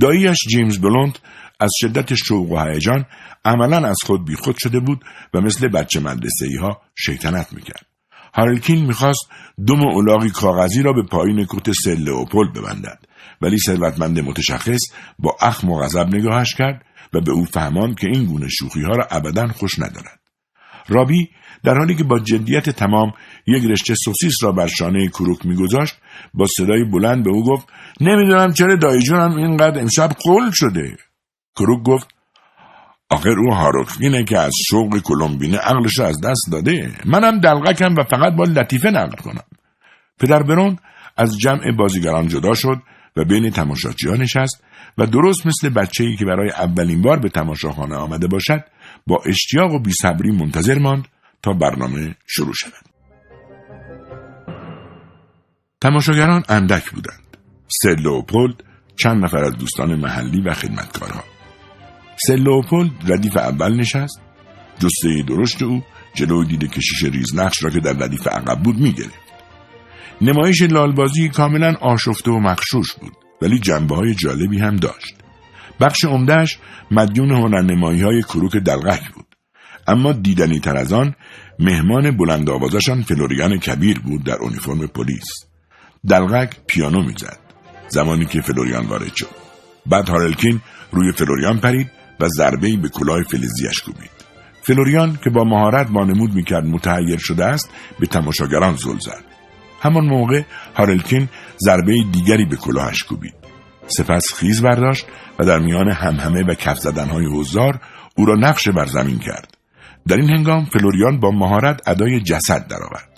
داییش جیمز بلوند از شدت شوق و هیجان عملا از خود بیخود شده بود و مثل بچه مدرسه ای ها شیطنت می‌کرد. هارلکین می‌خواست دم اولاغی کاغذی را به پایین کت سر لئوپولد ببندد ولی ثروتمند متشخص با اخم و غضب نگاهش کرد و به او فهمان که این گونه شوخی ها را ابدا خوش ندارد. رابی در حالی که با جدیت تمام یک رشته سوسیس را بر شانه کروک میگذاشت با صدای بلند به او گفت نمی‌دونم چرا دایجونم اینقدر امشب قول شده کروک گفت آخر او هاروکینه که از شوق کلمبینه عقلش از دست داده منم دلغکم و فقط با لطیفه نقل کنم پدر برون از جمع بازیگران جدا شد و بین تماشاچیها نشست و درست مثل بچه ای که برای اولین بار به تماشاخانه آمده باشد با اشتیاق و بیصبری منتظر ماند تا برنامه شروع شود. تماشاگران اندک بودند. سر پولد چند نفر از دوستان محلی و خدمتکارها. سلوپولد ردیف اول نشست. جسته درشت او جلوی دیده کشیش ریزنقش را که در ردیف عقب بود می‌گرفت. نمایش لالبازی کاملا آشفته و مخشوش بود ولی جنبه های جالبی هم داشت. بخش عمدهش مدیون هنرنمایی های کروک دلغک بود. اما دیدنی تر از آن مهمان بلند آوازشان فلوریان کبیر بود در اونیفرم پلیس. دلغک پیانو می‌زد. زمانی که فلوریان وارد شد. بعد هارلکین روی فلوریان پرید و ضربه‌ای به کلاه فلزیش کوبید. فلوریان که با مهارت وانمود می‌کرد متحیر شده است به تماشاگران زل زد. همان موقع هارلکین ضربه دیگری به کلاهش کوبید. سپس خیز برداشت و در میان همهمه و کف زدنهای حضار او را نقش بر زمین کرد. در این هنگام فلوریان با مهارت ادای جسد درآورد.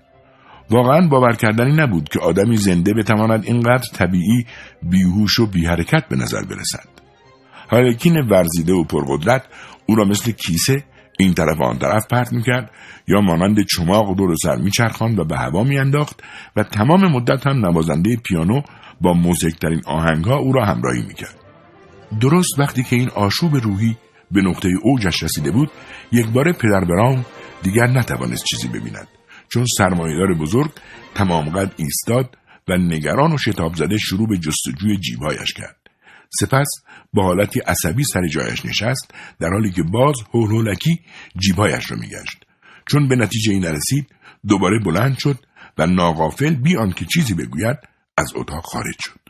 واقعا باور کردنی نبود که آدمی زنده بتواند اینقدر طبیعی بیهوش و بیحرکت به نظر برسد. هارلکین ورزیده و پرقدرت او را مثل کیسه این طرف آن طرف پرت می‌کرد یا مانند چماق دور سر میچرخاند و به هوا میانداخت و تمام مدت هم نوازنده پیانو با موزیکترین آهنگها او را همراهی می‌کرد. درست وقتی که این آشوب روحی به نقطه اوجش رسیده بود یک بار پدر براون دیگر نتوانست چیزی ببیند چون سرمایهدار بزرگ تمام قد ایستاد و نگران و شتاب زده شروع به جستجوی جیبهایش کرد. سپس با حالتی عصبی سر جایش نشست در حالی که باز هولولکی جیبهایش را میگشت. چون به نتیجه این نرسید دوباره بلند شد و ناغافل بی آنکه چیزی بگوید از اتاق خارج شد.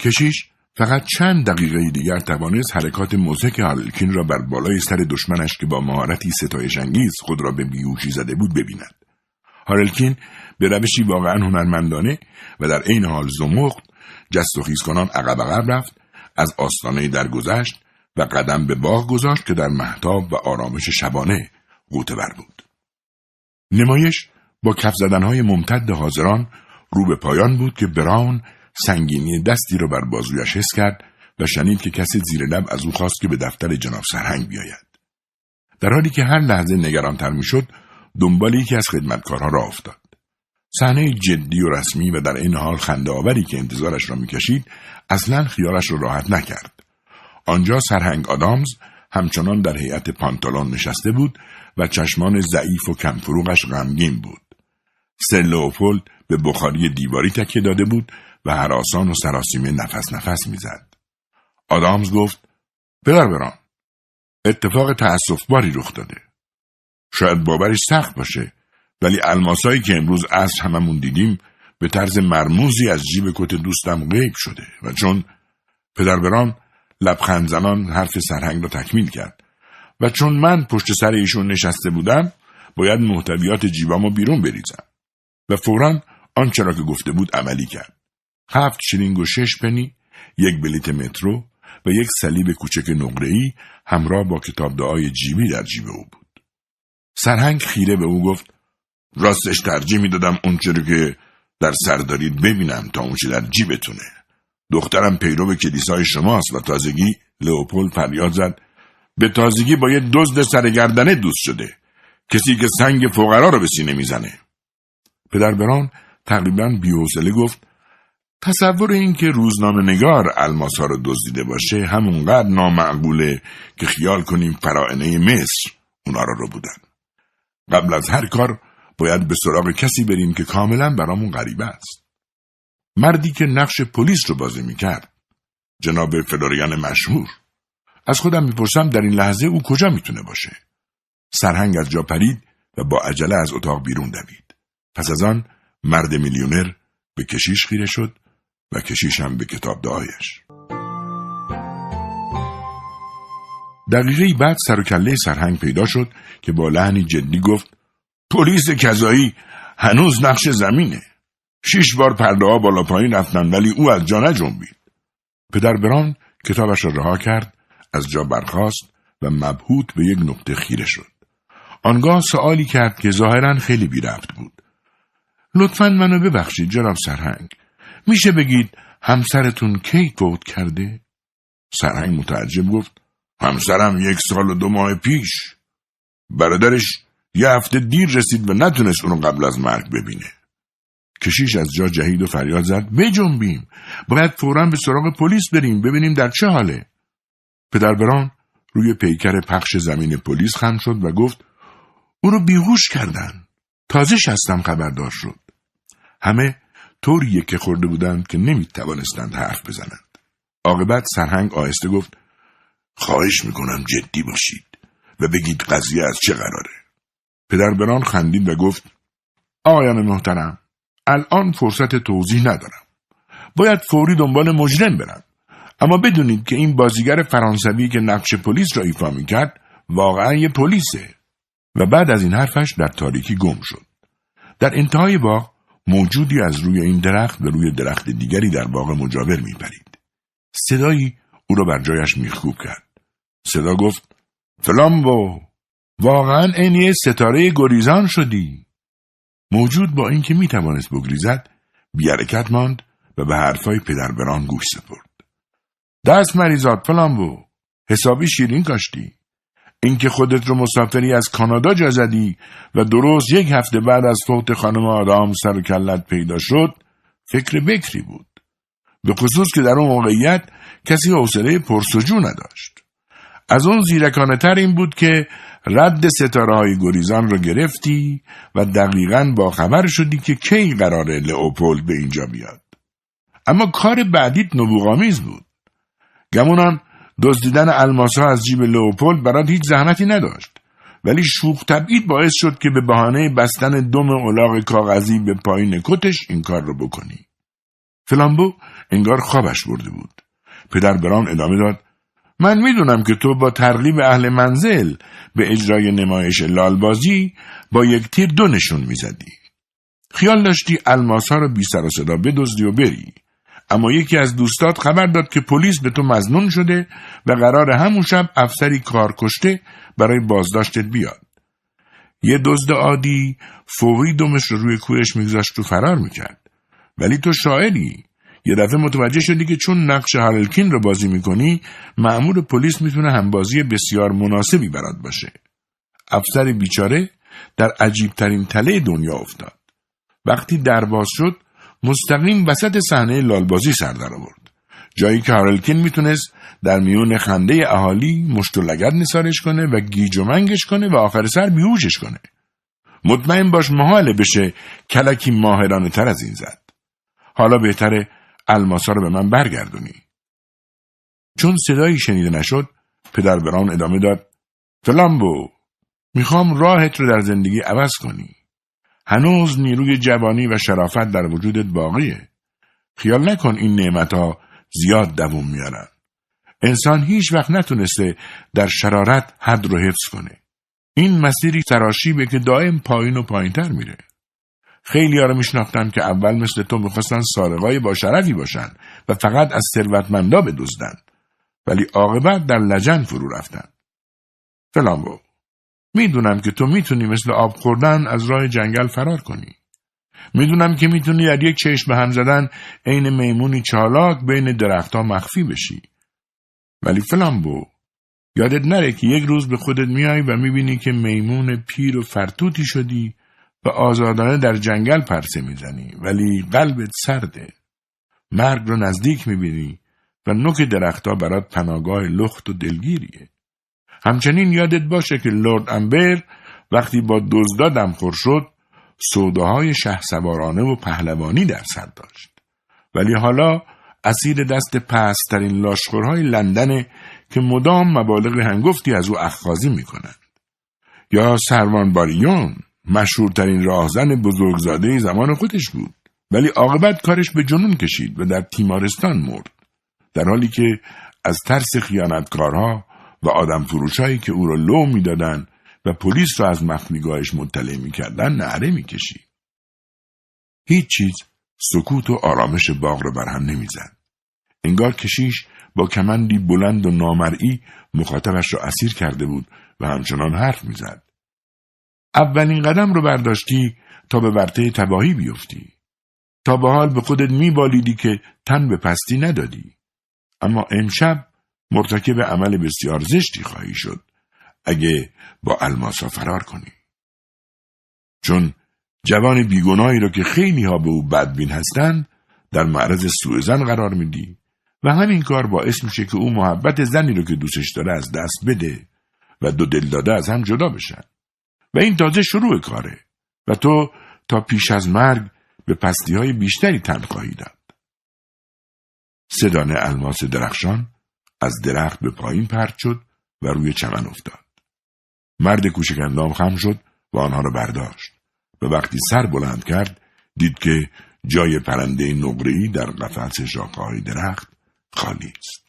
کشیش فقط چند دقیقه دیگر توانست حرکات موزک هارلکین را بر بالای سر دشمنش که با مهارتی ستایش انگیز خود را به بیهوشی زده بود ببیند. هارلکین به روشی واقعا هنرمندانه و در عین حال زمخت جست و خیز کنان عقب عقب رفت از آستانه درگذشت و قدم به باغ گذاشت که در محتاب و آرامش شبانه قوتور بود. نمایش با کف زدنهای ممتد حاضران رو به پایان بود که براون سنگینی دستی را بر بازویش حس کرد و شنید که کسی زیر لب از او خواست که به دفتر جناب سرهنگ بیاید. در حالی که هر لحظه نگرانتر می‌شد دنبال یکی از خدمتکارها را افتاد. صحنه جدی و رسمی و در این حال خنده آوری که انتظارش را می‌کشید اصلا خیالش را راحت نکرد آنجا سرهنگ آدامز همچنان در هیئت پانتالون نشسته بود و چشمان ضعیف و کمفروغش غمگین بود سر به بخاری دیواری تکیه داده بود و حراسان و سراسیمه نفس نفس می‌زد. آدامز گفت پدر بران اتفاق تأصف باری رخ داده. شاید باورش سخت باشه ولی الماسایی که امروز عصر هممون دیدیم به طرز مرموزی از جیب کت دوستم غیب شده و چون پدر بران لبخند زنان حرف سرهنگ را تکمیل کرد و چون من پشت سر ایشون نشسته بودم باید محتویات جیبامو بیرون بریزم و فورا آنچه را که گفته بود عملی کرد. هفت شلینگ و شش پنی یک بلیت مترو و یک صلیب کوچک نقره‌ای همراه با کتاب دعای جیبی در جیب او بود. سرهنگ خیره به او گفت راستش ترجیح می‌دادم اونچه که در سر دارید ببینم تا اونچه در جیبتونه. دخترم پیرو کلیسای شماست و تازگی لئوپول فریاد زد. به تازگی با یه دزد سرگردنه دوست شده. کسی که سنگ فقرا رو به سینه می‌زنه. پدر بران تقریبا بیحوصله گفت تصور این که روزنامه نگار الماس ها رو دزدیده باشه همونقدر نامعقوله که خیال کنیم فرائنه مصر اونا رو رو بودن. قبل از هر کار باید به سراغ کسی بریم که کاملا برامون غریبه است. مردی که نقش پلیس رو بازی می‌کرد. جناب فلوریان مشهور. از خودم می‌پرسم در این لحظه او کجا می‌تونه باشه. سرهنگ از جا پرید و با عجله از اتاق بیرون دوید. پس از آن مرد میلیونر به کشیش خیره شد و کشیشم به کتاب دعایش. دقیقه بعد سر و کله سرهنگ پیدا شد که با لحنی جدی گفت پلیس کذایی هنوز نقش زمینه. شیش بار پرده ها بالا پایین رفتن ولی او از جا نجنبید. پدر بران کتابش را رها کرد از جا برخاست و مبهوت به یک نقطه خیره شد. آنگاه سوالی کرد که ظاهرا خیلی بی بود. لطفا منو ببخشید جناب سرهنگ. میشه بگید همسرتون کی فوت کرده؟ سرهنگ متعجب گفت همسرم یک سال و دو ماه پیش برادرش یه هفته دیر رسید و نتونست اونو قبل از مرگ ببینه. کشیش از جا جهید و فریاد زد. بجنبیم. باید فورا به سراغ پلیس بریم. ببینیم در چه حاله. پدر بران روی پیکر پخش زمین پلیس خم شد و گفت او رو بیهوش کردن. تازه شستم خبردار شد. همه طوری که خورده بودند که نمی توانستند حرف بزنند. عاقبت سرهنگ آهسته گفت خواهش می‌کنم جدی باشید و بگید قضیه از چه قراره. پدر بران خندید و گفت آقایان محترم الان فرصت توضیح ندارم. باید فوری دنبال مجرم برم. اما بدونید که این بازیگر فرانسوی که نقش پلیس را ایفا می‌کرد واقعا یه پلیسه و بعد از این حرفش در تاریکی گم شد. در انتهای باغ موجودی از روی این درخت به روی درخت دیگری در باغ مجاور میپرید. صدایی او را بر جایش میخکوب کرد. صدا گفت فلامبو واقعا عین ستاره گریزان شدی. موجود با اینکه می‌توانست بگریزد بیارکت ماند و به حرفای پدر بران گوش سپرد. دست مریضات فلامبو حسابی شیرین کاشتی. اینکه خودت رو مسافری از کانادا جا زدی و درست یک هفته بعد از فوت خانم آدام سر و کلت پیدا شد فکر بکری بود به خصوص که در اون موقعیت کسی حوصله پرسجو نداشت از اون زیرکانه تر این بود که رد ستاره های گریزان رو گرفتی و دقیقا با خبر شدی که کی قراره لئوپولد به اینجا بیاد. اما کار بعدیت نبوغامیز بود. گمونم دزدیدن الماسا از جیب لئوپولد برات هیچ زحمتی نداشت. ولی شوخ تبعید باعث شد که به بهانه بستن دم الاغ کاغذی به پایین کتش این کار رو بکنی. فلامبو انگار خوابش برده بود. پدر بران ادامه داد من می‌دونم که تو با ترغیب اهل منزل به اجرای نمایش لالبازی با یک تیر دو نشون می‌زدی. خیال داشتی الماسها رو بی سر و صدا بدزدی و بری. اما یکی از دوستات خبر داد که پلیس به تو مزنون شده و قرار همون شب افسری کار کشته برای بازداشتت بیاد. یه دزد عادی فوری دمش رو روی کورش میگذاشت و فرار می‌کرد. ولی تو شاعری یه دفعه متوجه شدی که چون نقش هارلکین رو بازی می‌کنی معمور پلیس می‌تونه همبازی بسیار مناسبی برات باشه. افسر بیچاره در عجیبترین تله دنیا افتاد. وقتی درباز شد مستقیم وسط صحنه لالبازی سر در آورد. جایی که هارلکین می‌تونست در میون خنده اهالی مشت و لگد نسارش کنه و گیج و منگش کنه و آخر سر بیهوشش کنه. مطمئن باش محاله بشه کلکی ماهرانه تر از این زد. حالا بهتره الماسا رو به من برگردونی. چون صدایی شنیده نشد پدر بران ادامه داد فلامبو می‌خوام راهت رو در زندگی عوض کنی. هنوز نیروی جوانی و شرافت در وجودت باقیه. خیال نکن این نعمت ها زیاد دووم میارن. انسان هیچ وقت نتونسته در شرارت حد رو حفظ کنه. این مسیری سراشیبه که دائم پایین و پایینتر میره. خیلی ها رو میشناختم که اول مثل تو می‌خواستن سارقای با شرفی باشن و فقط از ثروتمندا بدزدن. ولی عاقبت در لجن فرو رفتن. فلامبو می‌دونم که تو می‌تونی مثل آب خوردن از راه جنگل فرار کنی. می‌دونم که می‌تونی در یک چشم به هم زدن عین میمونی چالاک بین درختها مخفی بشی. ولی فلامبو یادت نره که یک روز به خودت میای و می‌بینی که میمون پیر و فرتوتی شدی و آزادانه در جنگل پرسه می‌زنی ولی قلبت سرده. مرگ رو نزدیک می‌بینی و نوک درختها برات پناهگاه لخت و دلگیریه. همچنین یادت باشه که لورد امبر وقتی با دزدا دمخور شد سوداهای شه سوارانه و پهلوانی در سر داشت. ولی حالا اسیر دست پسترین لاشخورهای لندنه که مدام مبالغ هنگفتی از او اخخازی می‌کنند. یا سروان باریون مشهورترین راهزن بزرگزاده زمان خودش بود. ولی عاقبت کارش به جنون کشید و در تیمارستان مرد. در حالی که از ترس خیانتکارها و آدم فروشهایی که او را لو می‌دادند و پلیس را از مخفیگاهش مطلع می‌کردند نعره می‌کشید. هیچ چیز سکوت و آرامش باغ را برهم نمی‌زد. انگار کشیش با کمندی بلند و نامرئی مخاطبش را اسیر کرده بود و همچنان حرف می‌زد. اولین قدم رو برداشتی تا به ورطه تباهی بیفتی. تا به حال به خودت میبالیدی که تن به پستی ندادی. اما امشب مرتکب عمل بسیار زشتی خواهی شد اگه با الماسا فرار کنی. چون جوان بیگناهی را که خیلی ها به او بدبین هستند در معرض سوء زن قرار میدی و همین کار باعث میشه که او محبت زنی رو که دوستش داره از دست بده و دو دل داده از هم جدا بشن. و این تازه شروع کاره و تو تا پیش از مرگ به پستی های بیشتری تن خواهی داد. سدانه الماس درخشان از درخت به پایین پرت شد و روی چمن افتاد. مرد کوچکندام خم شد و آنها را برداشت و وقتی سر بلند کرد دید که جای پرنده نقره‌ای در قفس شاخه‌های درخت خالی است.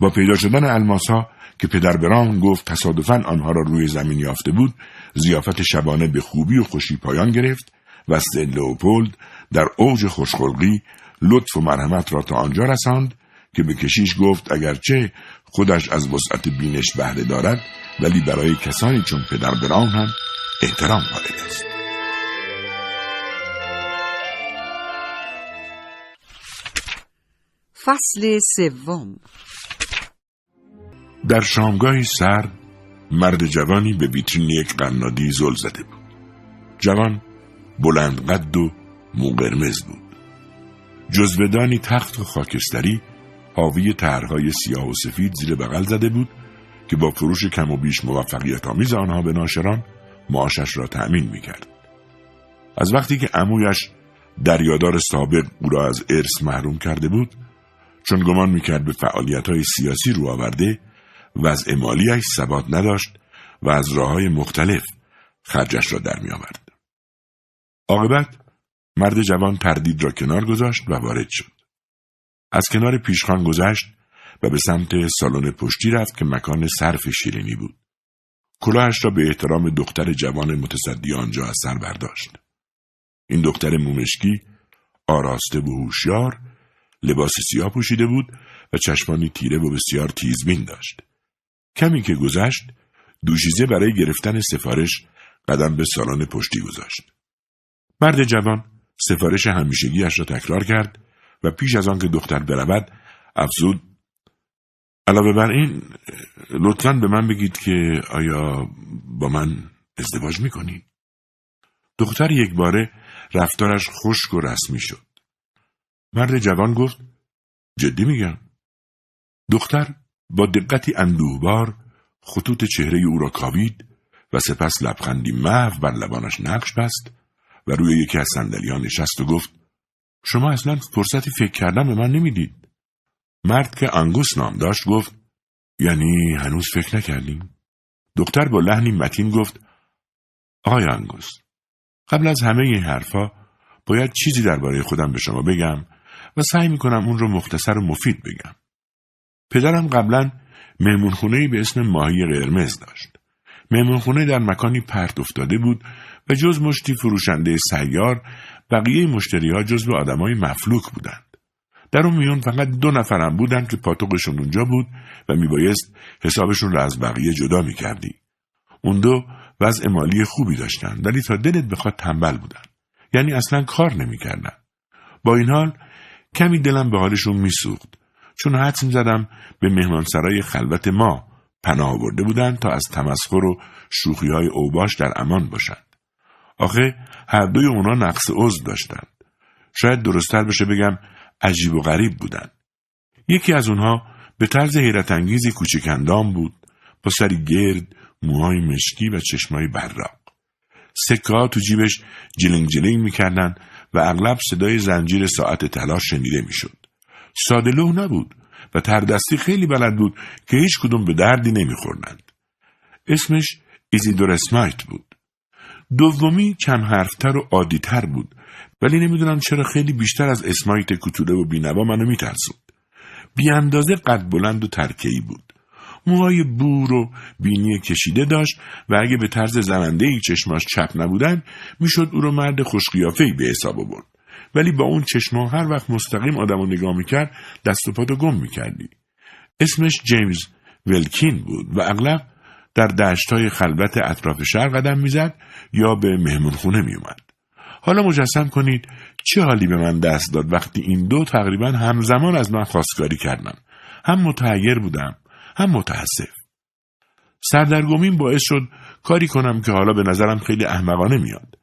با پیدا شدن الماسها که پدر برام گفت تصادفاً آنها را روی زمین یافته بود زیافت شبانه به خوبی و خوشی پایان گرفت و سید لئوپولد در اوج خوشخلقی لطف و مرحمت را تا آنجا رساند که به کشیش گفت اگرچه خودش از وسعت بینش بهره دارد ولی برای کسانی چون پدر برام هم احترام قائل است. فصل سوم. در شامگاهی سرد مرد جوانی به ویترین یک قنادی زل زده بود جوان بلند قد و مو قرمز بود جزودانی تخت و خاکستری حاوی طرحهای سیاه و سفید زیر بغل زده بود که با فروش کم و بیش موفقیت آمیز آنها به ناشران معاشش را تأمین می‌کرد. از وقتی که امویش دریادار سابق او را از ارث محروم کرده بود چون گمان می‌کرد به فعالیت های سیاسی رو آورده وضع مالیش ثبات نداشت و از راه های مختلف خرجش را در می آورد. عاقبت مرد جوان تردید را کنار گذاشت و وارد شد. از کنار پیشخان گذشت و به سمت سالن پشتی رفت که مکان صرف شیرینی بود. کلاهش را به احترام دختر جوان متصدی آنجا از سر برداشت. این دختر مومشکی آراسته و هوشیار لباس سیاه پوشیده بود و چشمانی تیره و بسیار تیزبین داشت. کمی که گذشت دوشیزه برای گرفتن سفارش قدم به سالن پشتی گذاشت. مرد جوان سفارش همیشگیش را تکرار کرد و پیش از آن که دختر برود افزود علاوه بر این لطفا به من بگید که آیا با من ازدواج می‌کنید؟ دختر یک باره رفتارش خشک و رسمی شد. مرد جوان گفت جدی میگم. دختر با دقتی اندوهبار خطوط چهره او را کاوید و سپس لبخندی محو بر لبانش نقش بست و روی یکی از صندلیان نشست و گفت شما اصلا فرصتی فکر کردن به من نمی‌دید. مرد که انگوس نام داشت گفت یعنی هنوز فکر نکردیم؟ دختر با لحنی متین گفت آقای انگوس قبل از همه این حرفا باید چیزی درباره خودم به شما بگم و سعی می‌کنم اون رو مختصر و مفید بگم. پدرم قبلا مهمونخونه به اسم ماهی قرمز داشت. مهمونخونه در مکانی پرت افتاده بود و جز مشتی فروشنده سیار بقیه مشتری ها جز به آدمای مفلوک بودند. در اون میون فقط دو نفرم بودند که پاتوقشون اونجا بود و میبایست حسابشون رو از بقیه جدا می‌کردی. اون دو وضع مالی خوبی داشتن ولی تا دلت بخواد تنبل بودن. یعنی اصلا کار نمی‌کردن. با این حال کمی دلم به حالشون میسوخت چون حدس زدم به مهمانسرای خلوت ما پناه آورده بودند تا از تمسخر و شوخی های اوباش در امان باشند. آخه هر دوی اونا نقص عضو داشتند. شاید درستتر بشه بگم عجیب و غریب بودند. یکی از اونها به طرز حیرت انگیزی کوچکندام بود با سری گرد، موهای مشکی و چشمای براق. سکه تو جیبش جلنگ جلنگ می‌کردن و اغلب صدای زنجیر ساعت طلا شنیده می‌شد. ساده نبود و تردستی خیلی بلد بود که هیچ کدوم به دردی نمیخوردند. اسمش ایزیدور اسمایت بود. دومی کم حرفتر و عادیتر بود ولی نمی‌دونم چرا خیلی بیشتر از اسمایت کتوله و بینوا منو میترسوند. بی اندازه قد بلند و ترکهی بود. موهای بور و بینی کشیده داشت و اگه به طرز زننده ای چشماش چپ نبودن می‌شد او رو مرد خوشقیافه به حساب آورد. ولی با اون چشما هر وقت مستقیم آدم رو نگاه می‌کرد دست و پاتو گم می‌کردی. اسمش جیمز ولکین بود و اغلب در دشتای خلوت اطراف شهر قدم می‌زد یا به مهمونخونه میومد. حالا مجسم کنید چه حالی به من دست داد وقتی این دو تقریبا همزمان از من خواستگاری کردن. هم متحیر بودم هم متاسف. سردرگمین باعث شد کاری کنم که حالا به نظرم خیلی احمقانه میاد.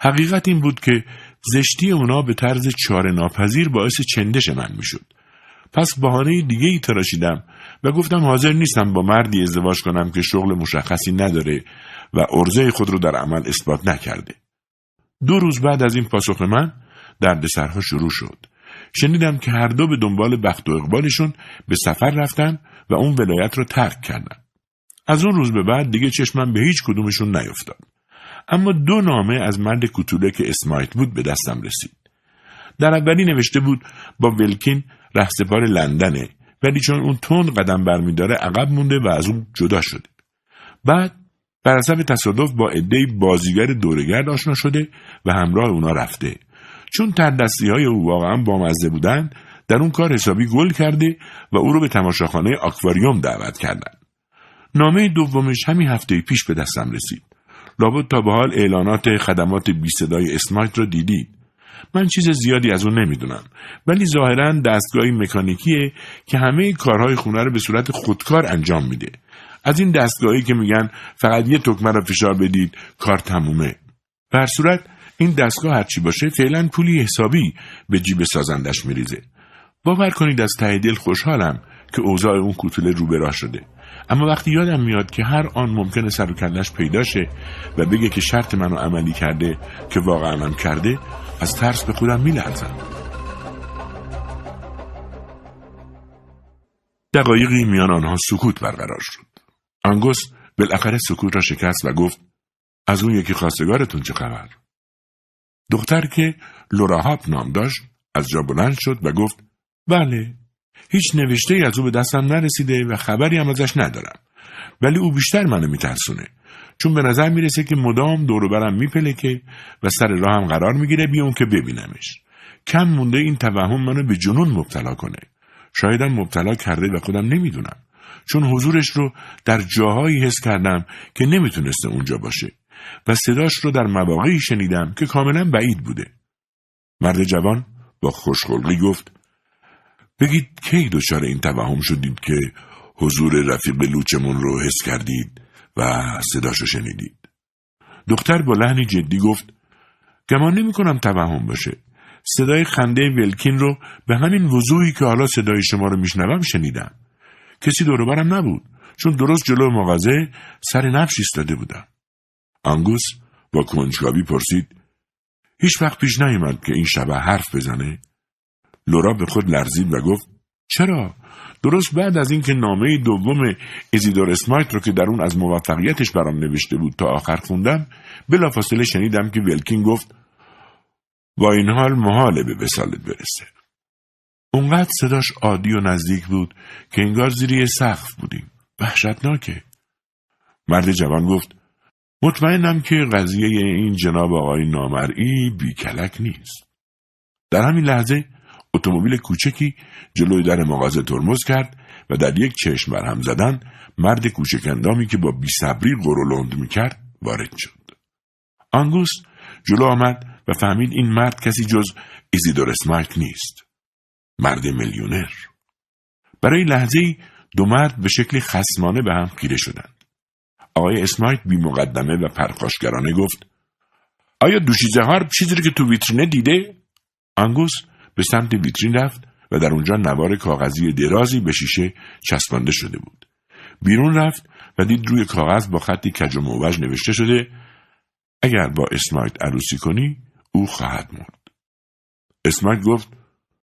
حقیقت این بود که زشتی اونا به طرز چاره ناپذیر باعث چندش من می‌شد. پس بهانه دیگه ای تراشیدم و گفتم حاضر نیستم با مردی ازدواج کنم که شغل مشخصی نداره و ارزه خود رو در عمل اثبات نکرده. دو روز بعد از این پاسخ من دردسرها شروع شد. شنیدم که هر دو به دنبال بخت و اقبالشون به سفر رفتن و اون ولایت رو ترک کردن. از اون روز به بعد دیگه چشمم به هیچ کدومشون نیفتاد. اما دو نامه از مرد کوتوله که اسمایت بود به دستم رسید. در اولی نوشته بود با ولکین رهسپار لندنه ولی چون اون تند قدم برمیداره عقب مونده و از اون جدا شده. بعد بر تصادف با عده بازیگر دورگرد آشنا شده و همراه اونا رفته. چون تردستی های او واقعا بامزه بودند در اون کار حسابی گل کرده و او رو به تماشاخانه آکواریوم دعوت کردن. نامه دومش همین هفته پیش به دستم رسید. لابد تا به حال اعلانات خدمات بی صدای اسمایت را دیدید. من چیز زیادی از اون نمی‌دونم ولی ظاهرا دستگاهی مکانیکیه که همه کارهای خونه رو به صورت خودکار انجام میده. از این دستگاهی که میگن فقط یه تکمه را فشار بدید کار تمومه. بر صورت این دستگاه هرچی باشه فعلا پولی حسابی به جیب سازندش میریزه. باور کنید از ته دل خوشحالم که اوضاع اون کوتوله رو به راه شده اما وقتی یادم میاد که هر آن ممکنه سر و کلش پیدا شه و بگه که شرط منو عملی کرده که واقعا هم کرده از ترس به خودم میلرزم. دقایقی میان آنها سکوت برقرار شد. آنگوس بالاخره سکوت را شکست و گفت از اون یکی خواستگارتون چه خبر؟ دختر که لوراهاپ نام داشت از جا بلند شد و گفت بله هیچ نوشته ای از او به دستم نرسیده و خبری هم ازش ندارم. ولی او بیشتر منو میترسونه. چون به نظر می‌رسه که مدام دور برم میپلکه و سر راهم قرار می‌گیره بیام که ببینمش. کم مونده این توهم منو به جنون مبتلا کنه. شایدم مبتلا کرده و خودم نمی‌دونم. چون حضورش رو در جاهایی حس کردم که نمی‌تونسته اونجا باشه و صداش رو در مواقعی شنیدم که کاملا بعید بوده. مرد جوان با خوشخلقی گفت بگید کی دچار این توهم شدید که حضور رفیق لوچمون رو حس کردید و صداش رو شنیدید؟ دختر با لحنی جدی گفت گمان نمی کنم توهم باشه. صدای خنده ولکین رو به همین وضوحی که حالا صدای شما رو میشنوم شنیدم. کسی دوربرم نبود چون درست جلو مغازه سر نفش ایستاده بودم. آنگوس با کنجکاوی پرسید هیچ وقت پیش نیومد که این شبه حرف بزنه؟ لورا به خود لرزید و گفت چرا؟ درست بعد از اینکه نامه دوم ازیدور اسمایت رو که در اون از موفقیتش برام نوشته بود تا آخر خوندم بلافاصله شنیدم که ولکین گفت با این حال محاله به وسالت برسه. اونقدر صداش عادی و نزدیک بود که انگار زیری سقف بودیم. وحشتناکه. مرد جوان گفت مطمئنم که قضیه این جناب آقای نامرئی بیکلک نیست. در همین لحظه اتومبیل کوچکی جلوی در مغازه ترمز کرد و در یک چشم برهم زدن مرد کوچکندامی که با بیصبری قرولند می‌کرد وارد شد. آنگوس جلو آمد و فهمید این مرد کسی جز ایزیدور اسمایت نیست. مرد میلیونر. برای لحظه دو مرد به شکلی خسمانه به هم خیره شدند. آقای اسمایت بی مقدمه و پرخاشگرانه گفت آیا دوشیزه ها چیزی که تو ویترینه دیده؟ آنگوس به سمت ویترین رفت و در اونجا نوار کاغذی درازی به شیشه چسبانده شده بود. بیرون رفت و دید روی کاغذ با خطی کج و موج نوشته شده اگر با اسمایت عروسی کنی او خواهد مرد. اسمایت گفت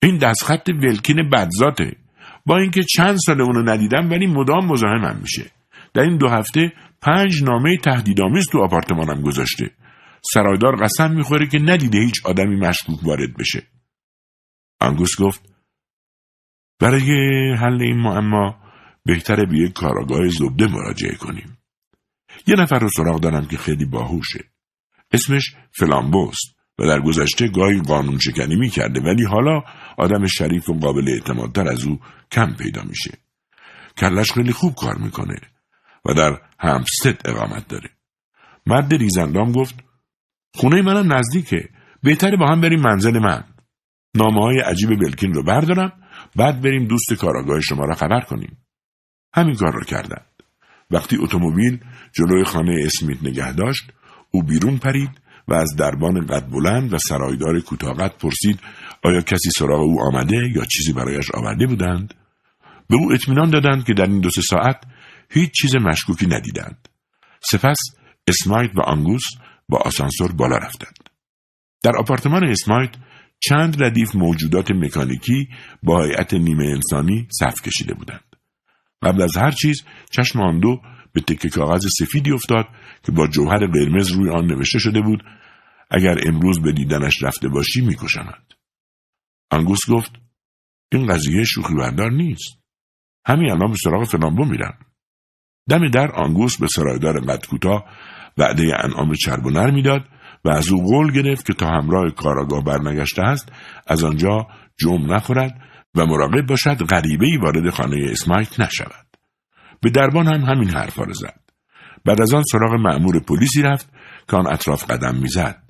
این دستخط ولکین بدذاته با اینکه چند سال اونو ندیدم ولی مدام مزاحمم میشه. در این دو هفته پنج نامه تهدیدآمیز تو آپارتمانم گذاشته. سرایدار قسم می‌خوره که ندیده هیچ آدمی مشکوک وارد بشه. انگوس گفت برای حل این معما بهتره به یک کاراگاه زبده مراجعه کنیم. یه نفر رو سراغ دارم که خیلی باهوشه. اسمش فلامبوست و در گذشته گاهی قانون شکنی می کرده ولی حالا آدم شریف و قابل اعتمادتر از او کم پیدا میشه. کلش خیلی خوب کار می‌کنه و در همستد اقامت داره. مرد ریزندام گفت خونه منم نزدیکه. بهتره با هم بریم منزل من. نامه های عجیب بلکین رو بردارم بعد بریم دوست کاراگاه شما را خبر کنیم. همین کار را کردند. وقتی اتومبیل جلوی خانه اسمیت نگه داشت او بیرون پرید و از دربان قد بلند و سرایدار کوتاقت پرسید آیا کسی سراغ او آمده یا چیزی برایش آورده بودند؟ به او اطمینان دادند که در این دو سه ساعت هیچ چیز مشکوکی ندیدند. سپس اسمایت و آنگوس با آسانسور بالا رفتند. در آپارتمان اسمایت چند ردیف موجودات مکانیکی با هیئت نیمه انسانی صف کشیده بودند. قبل از هر چیز چشم آن دو به تکه کاغذ سفیدی افتاد که با جوهر قرمز روی آن نوشته شده بود اگر امروز به دیدنش رفته باشی میکشمد. انگوس گفت این قضیه شوخی بردار نیست. همین الان به سراغ فلامبو میرم. دم در آنگوس به سرایدار قد کوتاه وعده انعام چرب و نر می‌داد و از او قول گرفت که تا همراه کاراگاه برنگشته است از آنجا جمع نخورد و مراقب باشد غریبه ای وارد خانه اسمایت نشود. به دربان هم همین حرفا را زد. بعد از آن سراغ مأمور پلیسی رفت که آن اطراف قدم می‌زد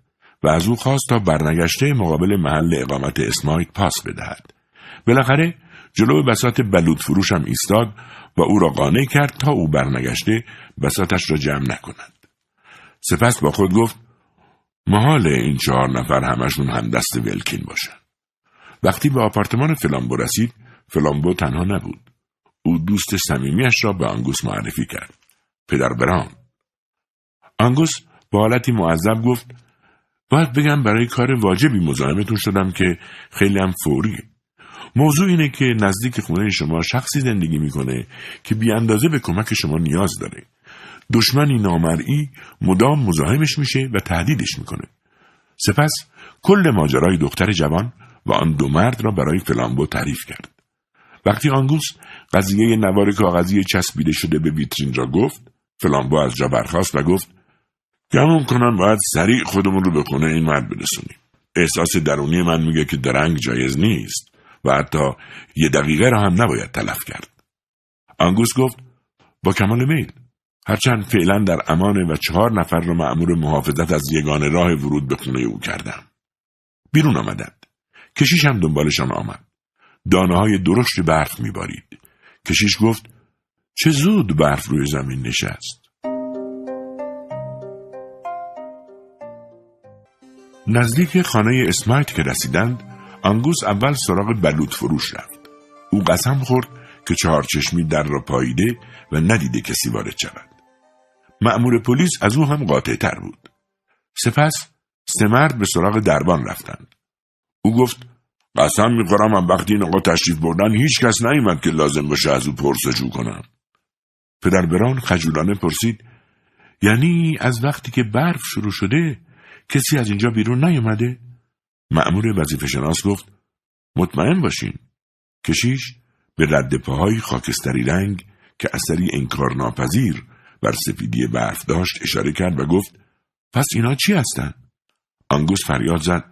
و از او خواست تا برنگشته مقابل محل اقامت اسمایت پاس بدهد. بالاخره جلو بسات بلود فروش هم ایستاد و او را قانع کرد تا او برنگشته بساتش را جمع نکند. سپس با خود گفت محال این چهار نفر همشون هم دست ولکین باشن. وقتی به آپارتمان فلامبو رسید، فلامبو تنها نبود. او دوست صمیمیاش را به آنگوس معرفی کرد پدر بران آنگوس با حالتی معذب گفت باید بگم برای کار واجبی مزاحمتون شدم که خیلی هم فوریه موضوع اینه که نزدیک خونه شما شخصی زندگی می‌کنه که بی اندازه به کمک شما نیاز داره دشمنی نامرئی مدام مزاحمش میشه و تهدیدش می‌کنه. سپس کل ماجرای دختر جوان و آن دو مرد را برای فلامبو تعریف کرد. وقتی آنگوس قضیه نوار کاغذی چسبیده شده به ویترین را گفت فلامبو از جا برخاست و گفت گمون کنم باید سریع خودمون رو به خونه این مرد برسونیم. احساس درونی من میگه که درنگ جایز نیست و حتی یه دقیقه را هم نباید تلف کرد. آنگوس گفت با کمال میل. هرچند فعلا در امانه و چهار نفر را معمور محافظت از یگان راه ورود به خونه او کردم. بیرون آمدند. کشیش هم دنبالشان آمد. دانه های درشت برف میبارید. کشیش گفت چه زود برف روی زمین نشست. نزدیک خانه اسمایت که رسیدند آنگوس اول سراغ بلوط فروش رفت. او قسم خورد که چهار چشمی در را پاییده و ندیده کسی وارد شود. مأمور پلیس از او هم قاطع تر بود. سپس سه مرد به سراغ دربان رفتند. او گفت قسم می‌خورم هم وقتی این آقا تشریف بردن هیچ کس نیومد که لازم باشه از او پرسجو کنم. پدر بران خجولانه پرسید یعنی از وقتی که برف شروع شده کسی از اینجا بیرون نیومده؟ معمور وظیفه شناس گفت مطمئن باشین. کشیش به رد پاهای خاکستری رنگ که اثری انکار ناپذیر بر سفیدی برف داشت اشاره کرد و گفت پس اینا چی هستن؟ آنگوس فریاد زد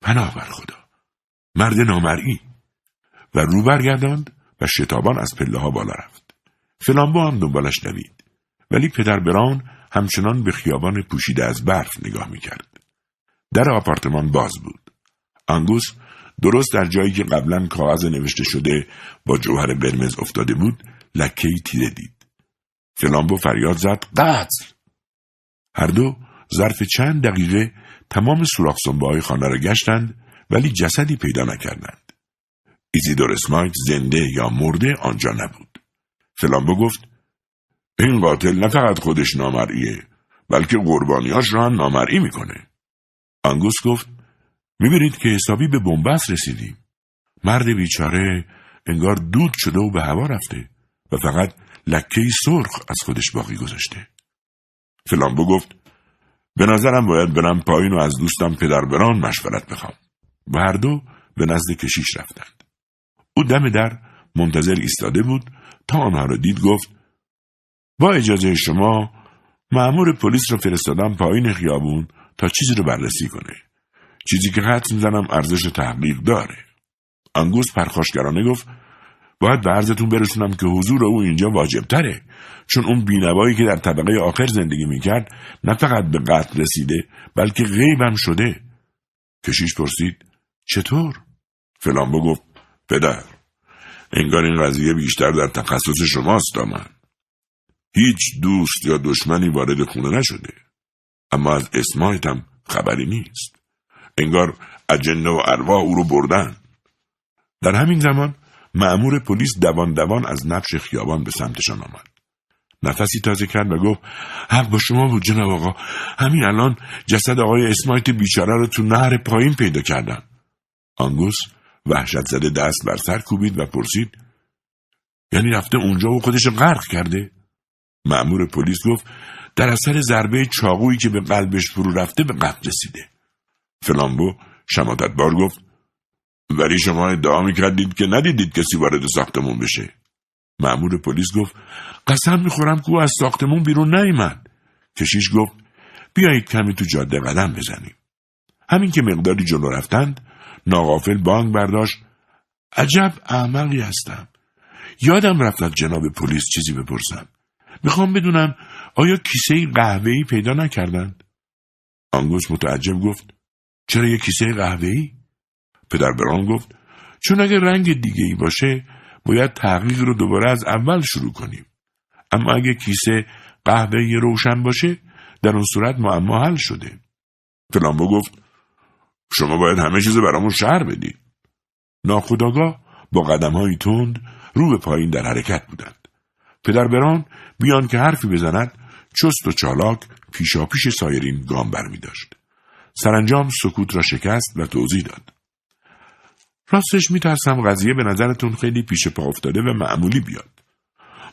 پناه بر خدا مرد نامرئی. و رو برگرداند و شتابان از پله ها بالا رفت. فلامبو هم دنبالش دوید. ولی پدر بران همچنان به خیابان پوشیده از برف نگاه می‌کرد. در آپارتمان باز بود. آنگوس درست در جایی که قبلا کاغذ نوشته شده با جوهر قرمز افتاده بود لکه تیره دید. فلامبو فریاد زد قتل هر دو ظرف چند دقیقه تمام سوراخ های خانه را گشتند ولی جسدی پیدا نکردند. ایزیدور اسمایت زنده یا مرده آنجا نبود. فلامبو گفت این قاتل نه فقط خودش نامرئیه بلکه قربانیاش را هم نامرئی می‌کنه. آنگوس گفت می‌بینید که حسابی به بنبست رسیدیم. مرد بیچاره انگار دود شده و به هوا رفته و فقط لکه سرخ از خودش باقی گذاشته. فلامبو گفت به نظرم باید برم پایین و از دوستم پدر بران مشورت بخوام. و هر دو به نزد کشیش رفتند. او دم در منتظر ایستاده بود تا آنها را دید گفت با اجازه شما معمور پلیس رو فرستادم پایین خیابون تا چیزی رو بررسی کنه. چیزی که حد می‌زنم ارزش تحقیق داره. انگوز پرخاشگرانه گفت باید به عرضتون برسونم که حضور او اینجا واجب تره چون اون بینوایی که در طبقه آخر زندگی می‌کرد نه فقط به قتل رسیده بلکه غیبم شده. کشیش پرسید چطور؟ فلان گفت پدر انگار این قضیه بیشتر در تخصص شماست تا من هیچ دوست یا دشمنی وارد خونه نشده. اما از اسمایتم خبری نیست. انگار اجنه و ارواح او رو بردن. در همین زمان معمور پلیس دوان دوان از نبش خیابان به سمتشان آمد. نفسی تازه کرد و گفت حق با شما بود جناب آقا. همین الان جسد آقای اسمایت بیچاره رو تو نهر پایین پیدا کردم آنگوس وحشت زده دست بر سر کوبید و پرسید یعنی رفته اونجا و خودش غرق کرده؟ معمور پلیس گفت در اثر ضربه چاقویی که به قلبش فرو رفته به قتل رسیده. فلامبو شماتت بار گفت ولی شما ادعا می‌کردید که ندیدید کسی وارد ساختمون بشه. معمور پلیس گفت قسم می‌خورم که او از ساختمون بیرون نیامد کشیش گفت بیایید کمی تو جاده قدم بزنیم. همین که مقداری جلو رفتند ناغافل بانگ برداشت. عجب احمقی هستم. یادم رفت از جناب پلیس چیزی بپرسم. می‌خوام بدونم آیا کیسه قهوه‌ای پیدا نکردند؟ آنگوس متعجب گفت چرا یه کیسه قهوه‌ای؟ پدر بران گفت چون اگر رنگ دیگه ای باشه باید تحقیق رو دوباره از اول شروع کنیم اما اگه کیسه قهوه روشن باشه در اون صورت معما حل شده فلامبو گفت شما باید همه چیز برامون شهر بدید ناخداگاه با قدم های تند رو به پایین در حرکت بودند. پدر بران بیان که حرفی بزند چست و چالاک پیشا پیش سایرین گام بر می داشت. سرانجام سکوت را شکست و توضیح داد. راستش می ترسم قضیه به نظرتون خیلی پیش پا افتاده و معمولی بیاد.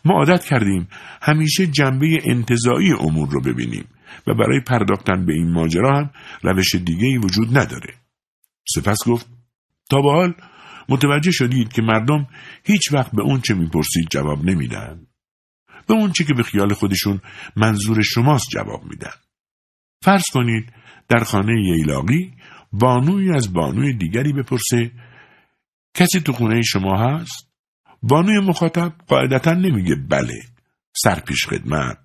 ما عادت کردیم همیشه جنبه انتظایی امور رو ببینیم و برای پرداختن به این ماجرا هم روش دیگه ای وجود نداره. سپس گفت تا به حال متوجه شدید که مردم هیچ وقت به اون چه می‌پرسید جواب نمیدن. به اون چه که به خیال خودشون منظور شماست جواب میدن. فرض کنید در خانه ییلاقی بانوی از بانوی دیگری بپرسه کسی تو خونه شما هست؟ بانوی مخاطب قاعدتا نمیگه بله سرپیش خدمت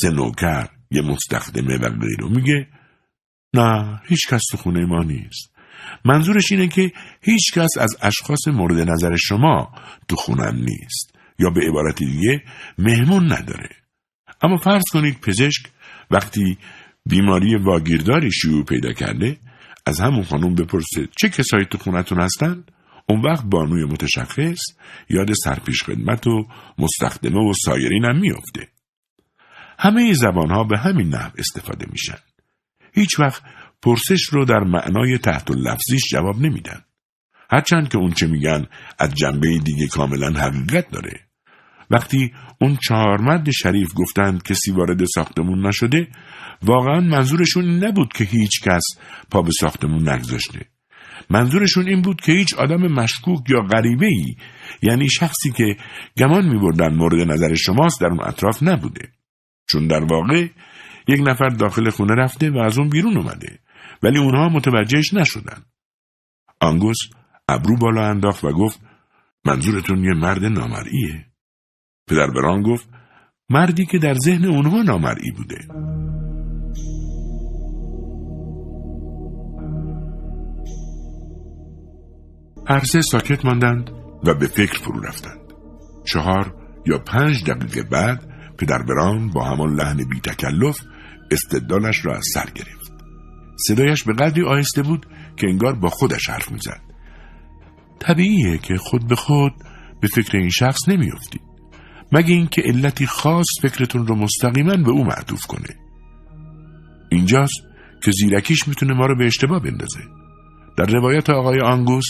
سه نوکر یه مستخدمه و غیره میگه نه هیچ کس تو خونه ما نیست. منظورش اینه که هیچ کس از اشخاص مورد نظر شما تو خونم نیست یا به عبارت دیگه مهمون نداره. اما فرض کنید پزشک وقتی بیماری واگیرداری شیوع پیدا کرده از همون خانم بپرسه چه کسایی تو خونتون هستن؟ اون وقت بانوی متشخص یاد سرپیش خدمت و مستخدمه و سایرین هم میافته. همه زبان ها به همین نحو استفاده میشن. هیچ وقت پرسش رو در معنای تحت لفظیش جواب نمیدن. هرچند که اون چه میگن از جنبه دیگه کاملا حقیقت داره. وقتی اون چهار مرد شریف گفتند کسی وارد ساختمون نشده واقعا منظورشون نبود که هیچ کس پا به ساختمون نگذاشته. منظورشون این بود که هیچ آدم مشکوک یا غریبه ای یعنی شخصی که گمان می بردن مورد نظر شماست در اون اطراف نبوده. چون در واقع یک نفر داخل خونه رفته و از اون بیرون اومده ولی اونها متوجهش نشدن. آنگوس ابرو بالا انداخت و گفت منظورتون یه مرد نامرئیه؟ پدر بران گفت مردی که در ذهن اونها نامرئی بوده. هر سه ساکت ماندند و به فکر فرو رفتند. چهار یا پنج دقیقه بعد پدر بران با همان لحن بی تکلف استدلالش را از سر گرفت. صدایش به قدری آهسته بود که انگار با خودش حرف می‌زد. طبیعیه که خود به خود به فکر این شخص نمیافتید. مگه اینکه علتی خاص فکرتون رو مستقیما به او معطوف کنه. اینجاست که زیرکیش می‌تونه ما رو به اشتباه بندازه. در روایت آقای آنگوس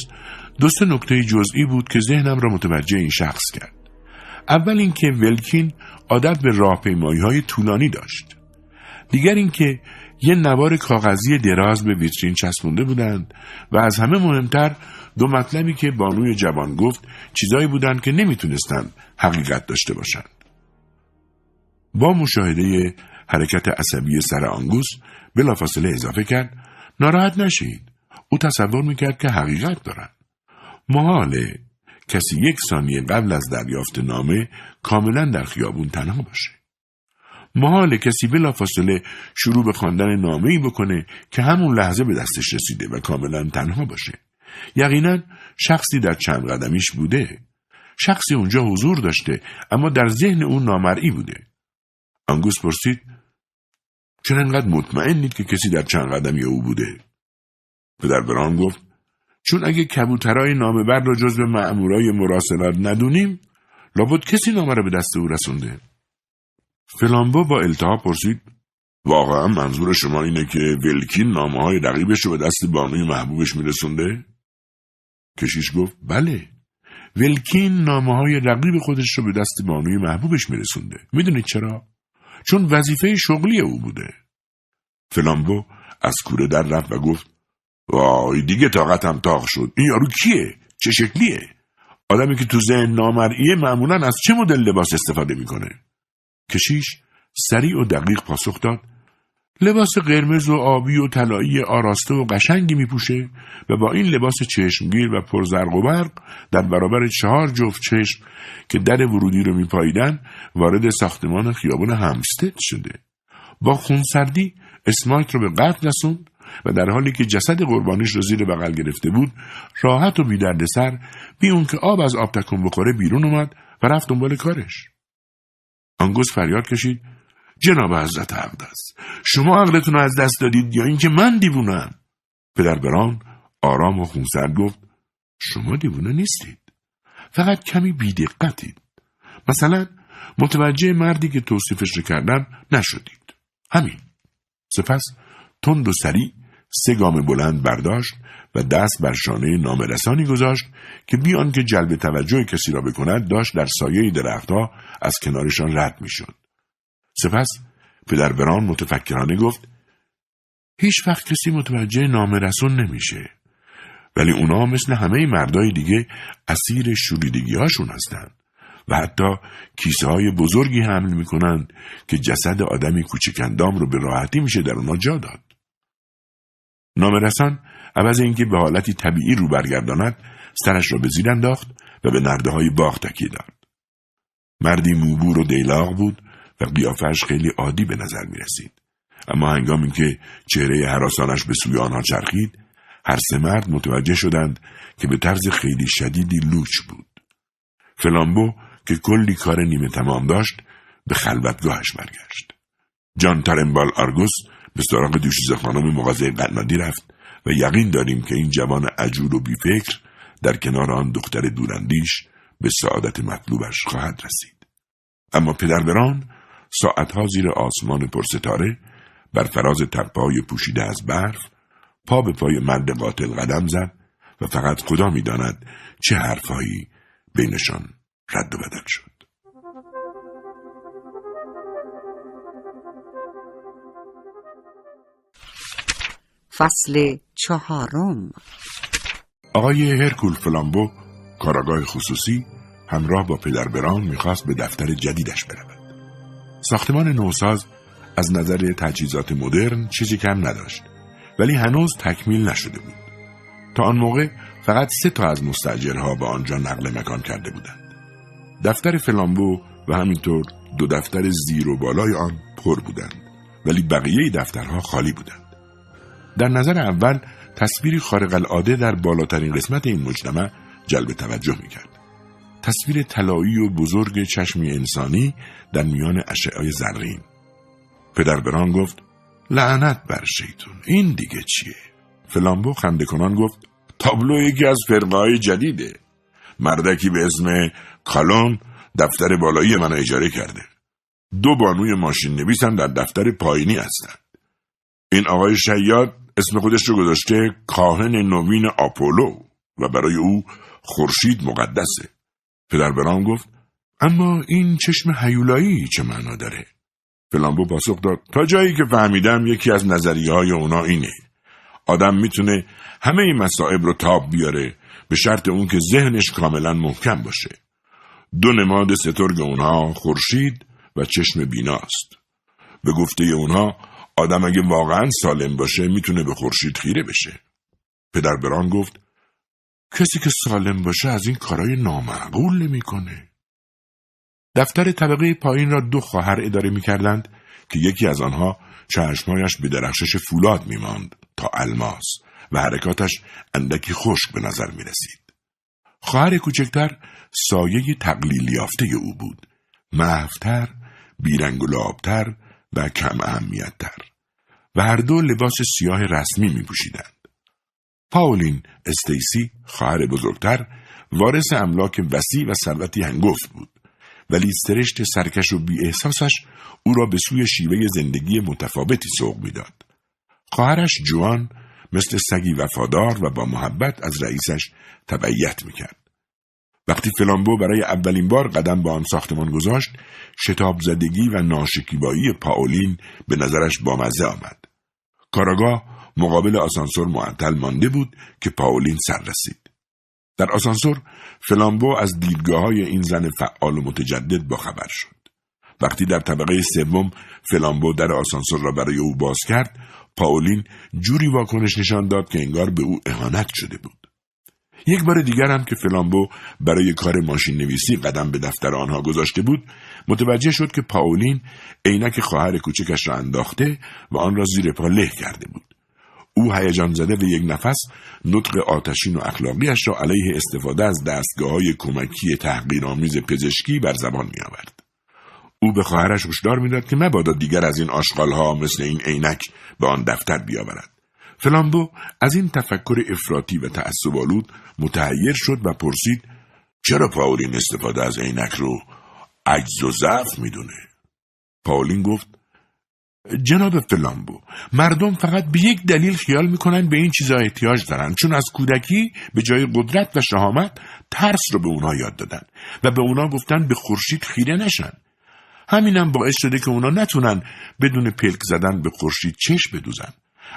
دو سه نکته جزئی بود که ذهنم را متوجه این شخص کرد. اول اینکه ولکین عادت به راهپیمایی های طولانی داشت. دیگر اینکه یه نوار کاغذی دراز به ویترین چسبونده بودند و از همه مهمتر دو مطلبی که بانوی جوان گفت چیزایی بودند که نمی‌تونستند حقیقت داشته باشند. با مشاهده حرکت عصبی سر آنگوس بلافاصله اضافه کرد ناراحت نشید. او تصور می‌کرد که حقیقت دارند. محاله کسی یک ثانیه قبل از دریافت نامه کاملا در خیابون تنها باشه. محال کسی بلافاصله شروع به خواندن نامه ای بکنه که همون لحظه به دستش رسیده و کاملا تنها باشه. یقینا شخصی در چند قدمیش بوده. شخصی اونجا حضور داشته اما در ذهن اون نامرئی بوده. انگوس پرسید چرا انقدر مطمئنید که کسی در چند قدمی او بوده؟ پدر بران گفت چون اگه کبوترای نامه بر را جز به مأمورای مراسلات ندونیم لابد کسی نامه را به دست او رسونده فلامبو با التها پرسید واقعا منظور شما اینه که ولکین نامه های رقیبش رو به دست بانوی محبوبش میرسونده؟ کشیش گفت بله ولکین نامه های رقیب خودش رو به دست بانوی محبوبش میرسونده می‌دونید چرا؟ چون وظیفه شغلی او بوده فلامبو از کوره در رفت و گفت وای دیگه طاقتم تاق شد. این یارو کیه؟ چه شکلیه؟ آدمی که تو ذهن نامرئیه معمولا از چه مدل لباس استفاده می‌کنه؟ کشیش سریع و دقیق پاسخ داد. لباس قرمز و آبی و طلایی آراسته و قشنگی میپوشه و با این لباس چشمگیر و پرزرق و برق در برابر چهار جفت چشم که در ورودی رو میپاییدن وارد ساختمان خیابان همستد شده. با خونسردی اسمایت رو به قتل رسوند و در حالی که جسد قربانیش رو زیر بغل گرفته بود راحت و بی سر بی اون که آب از آب تکون بخوره بیرون اومد و رفت دنبال کارش. آنگوس فریاد کشید جناب حضرت اقدس شما عقلتون رو از دست دادید یا اینکه من دیوونم؟ پدر بران آرام و خونسرد گفت شما دیوونه نیستید. فقط کمی بیدقتید. مثلا متوجه مردی که توصیفش رو کردم نشدید. همین. سپس تند و سریع سه گام بلند برداشت و دست بر شانه نامرسانی گذاشت که بیان که جلب توجه کسی را بکند داشت در سایه درختها از کنارشان رد می‌شد. سپس پدر بران متفکرانه گفت هیچ وقت کسی متوجه نامرسون نمیشه ولی اونا مثل همه مردای دیگه اسیر شوریدگی هاشون هستند و حتی کیسه های بزرگی حمل می‌کنند که جسد آدمی کوچکندام رو به راحتی میشه در اونا جا داد. نامرسان عوض اینکه به حالتی طبیعی رو برگرداند سرش را به زیر انداخت و به نرده های باغ تکیه داد. مردی موبور و دیلاغ بود و قیافش خیلی عادی به نظر می رسید. اما هنگامی که چهره حراسانش به سوی آنها چرخید هر سه مرد متوجه شدند که به طرز خیلی شدیدی لوچ بود. فلامبو که کلی کار نیمه تمام داشت به خلوتگاهش برگشت. جان ترنبال آرگوس به سراغ دوشیزه خانم مغازه قنادی رفت و یقین داریم که این جوان عجول و بیفکر در کنار آن دختر دورندیش به سعادت مطلوبش خواهد رسید. اما پدربران ساعتها زیر آسمان پرستاره بر فراز تپههای پوشیده از برف پا به پای مرد قاتل قدم زد و فقط خدا می‌داند چه حرفهایی بینشان رد و بدل شد. فصل چهارم آقای هرکول فلامبو کاراگاه خصوصی همراه با پدر بران می‌خواست به دفتر جدیدش برود. ساختمان نوساز از نظر تجهیزات مدرن چیزی کم نداشت ولی هنوز تکمیل نشده بود. تا آن موقع فقط سه تا از مستجرها به آنجا نقل مکان کرده بودند. دفتر فلامبو و همینطور دو دفتر زیر و بالای آن پر بودند ولی بقیه دفترها خالی بودند. در نظر اول تصویری خارق العاده در بالاترین قسمت این مجتمع جلب توجه می‌کرد. تصویر طلایی و بزرگ چشمی انسانی در میان اشعای زرین. پدر بران گفت لعنت بر شیطون این دیگه چیه؟ فلامبو خنده کنان گفت تابلو یکی از فرقای جدیده. مردکی به اسم کالون دفتر بالایی من اجاره کرده. دو بانوی ماشین نویسم در دفتر پایینی هستند. این آقای شیاد اسم خودش رو گذاشته کاهن نوین آپولو و برای او خورشید مقدسه. پدر برام گفت اما این چشم هیولایی چه معنا داره؟ فلامبو پاسخ داد تا جایی که فهمیدم یکی از نظریه های اونا اینه. آدم می‌تونه همه این مسائب رو تاب بیاره به شرط اون که ذهنش کاملا محکم باشه. دو نماد سترگ اونها خورشید و چشم بیناست. به گفته اونها آدم اگه واقعا سالم باشه می‌تونه به خورشید خیره بشه. پدر بران گفت کسی که سالم باشه از این کارای نامعقول نمی‌کنه. دفتر طبقه پایین را دو خواهر اداره می‌کردند که یکی از آنها چشمایش به درخشش فولاد میماند تا الماس و حرکاتش اندکی خشک به نظر می رسید. خواهر کوچکتر سایه تقلیل یافته او بود. محفتر، بیرنگ و لابتر و کم اهمیتتر و هر دو لباس سیاه رسمی می پوشیدند. پاولین استیسی خواهر بزرگتر وارث املاک وسیع و ثروتی هنگفت بود ولی سرشت سرکش و بی احساسش او را به سوی شیوه زندگی متفاوتی سوق می‌داد. خواهرش جوان مثل سگی وفادار و با محبت از رئیسش تبعیت می‌کرد. وقتی فلامبو برای اولین بار قدم به آن ساختمان گذاشت شتاب زدگی و ناشکیبایی پاولین به نظرش بامزه آمد. کاراگاه مقابل آسانسور معطل مانده بود که پاولین سر رسید. در آسانسور فلامبو از دیدگاه های این زن فعال و متجدد باخبر شد. وقتی در طبقه سوم فلامبو در آسانسور را برای او باز کرد پاولین جوری واکنش نشان داد که انگار به او اهانت شده بود. یک بار دیگر هم که فلامبو برای کار ماشین نویسی قدم به دفتر آنها گذاشته بود متوجه شد که پاولین عینک خواهر کوچکش را انداخته و آن را زیر پا له کرده بود او هیجان زده به یک نفس نطق آتشین و اخلاقیش را علیه استفاده از دستگاه های کمکی تحقیرآمیز پزشکی بر زبان می آورد. او به خواهرش هشدار می‌داد که مبادا دیگر از این آشغالها مثل این عینک به آن دفتر بیاورد فلامبو از این تفکر افراطی و تعصب آلود متحیر شد و پرسید چرا پاولین استفاده از عینک رو عجز و ضعف می‌دونه؟ پاولین گفت جناب فلامبو مردم فقط به یک دلیل خیال می‌کنن به این چیزا احتیاج دارن چون از کودکی به جای قدرت و شهامت ترس رو به اونا یاد دادن و به اونا گفتن به خورشید خیره نشن. همینم باعث شده که اونا نتونن بدون پلک زدن به خورشید چشم بدوزن.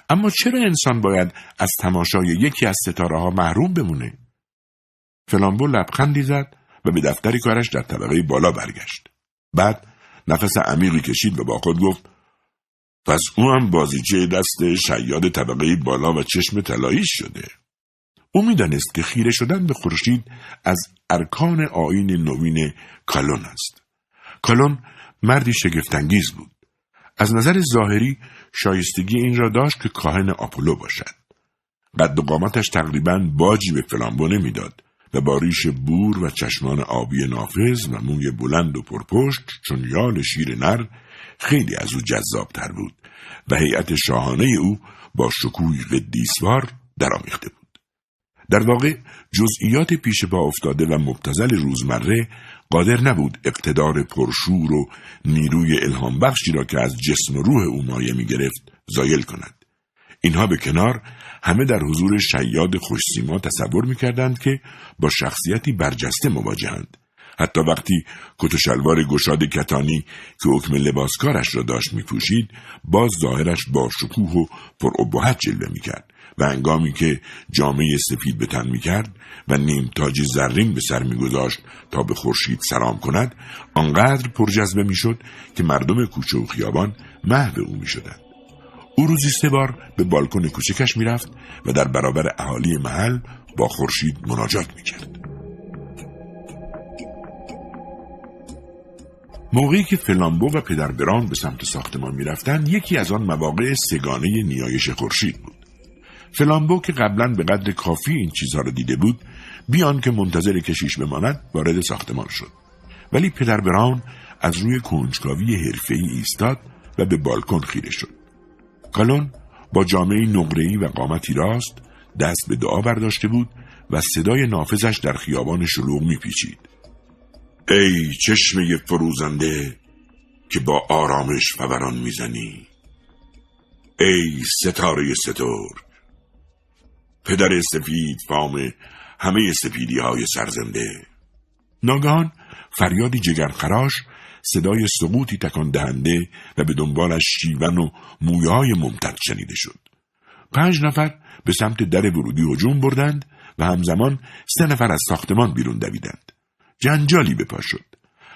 اما چرا انسان باید از تماشای یکی از ستاره ها محروم بمونه؟ فلامبو لبخندی زد و به دفتری کارش در طبقه بالا برگشت. بعد نفس عمیقی کشید و با خود گفت پس او هم بازیچه دست شیاد طبقه بالا و چشم طلایی شده. او می‌دانست که خیره شدن به خورشید از ارکان آین نوین کالون است. کالون مردی شگفتانگیز بود. از نظر ظاهری شایستگی این را داشت که کاهن آپولو باشد قد و قامتش تقریبا باجی به فلامبو نمی‌داد و با ریش بور و چشمان آبی نافذ و موی بلند و پرپشت چون یال شیر نر خیلی از او جذابتر بود و هیئت شاهانه او با شکوی قدیسوار درآمیخته بود. در واقع جزئیات پیش با افتاده و مبتزل روزمره قادر نبود اقتدار پرشور و نیروی الهام بخشی را که از جسم و روح او مایه می گرفت زایل کند. اینها به کنار همه در حضور شیاد خوشسیما تصور می‌کردند که با شخصیتی برجسته مواجهند حتی وقتی کت و شلوار گشاد کتانی که حکم لباسکارش را داشت میپوشید باز ظاهرش با شکوه و پرابهت جلوه می‌کرد و انگامی که جامعه سفید به تن می‌کرد و نیم تاج زرین به سر میگذاشت تا به خورشید سلام کند آنقدر پرجذبه می‌شد که مردم کوچه و خیابان محو او می‌شدند. او روزی سه بار به بالکن کوچکش می‌رفت و در برابر اهالی محل با خورشید مناجات می‌کرد. موقعی که فلامبو و پدر بران به سمت ساختمان می‌رفتند یکی از آن مواقع سگانه نیایش خورشید بود. فلامبو که قبلا به قدر کافی این چیزها را دیده بود بیان که منتظر کشیش بماند وارد ساختمان شد. ولی پدر بران از روی کنجکاوی حرفهای ایستاد و به بالکن خیره شد. کالون با جامعه نقره‌ای و قامتی راست دست به دعا برداشته بود و صدای نافذش در خیابان شلوغ میپیچید. ای چشمه فروزنده که با آرامش فوران می‌زنی ای ستاره ستور پدر سفید فام همه سپیدی های سرزنده. ناگهان فریادی جگرخراش صدای سقوطی تکان دهنده و به دنبالش شیون و مویهای ممتد شنیده شد. پنج نفر به سمت در ورودی هجوم بردند و همزمان سه نفر از ساختمان بیرون دویدند. جنجالی به پا شد.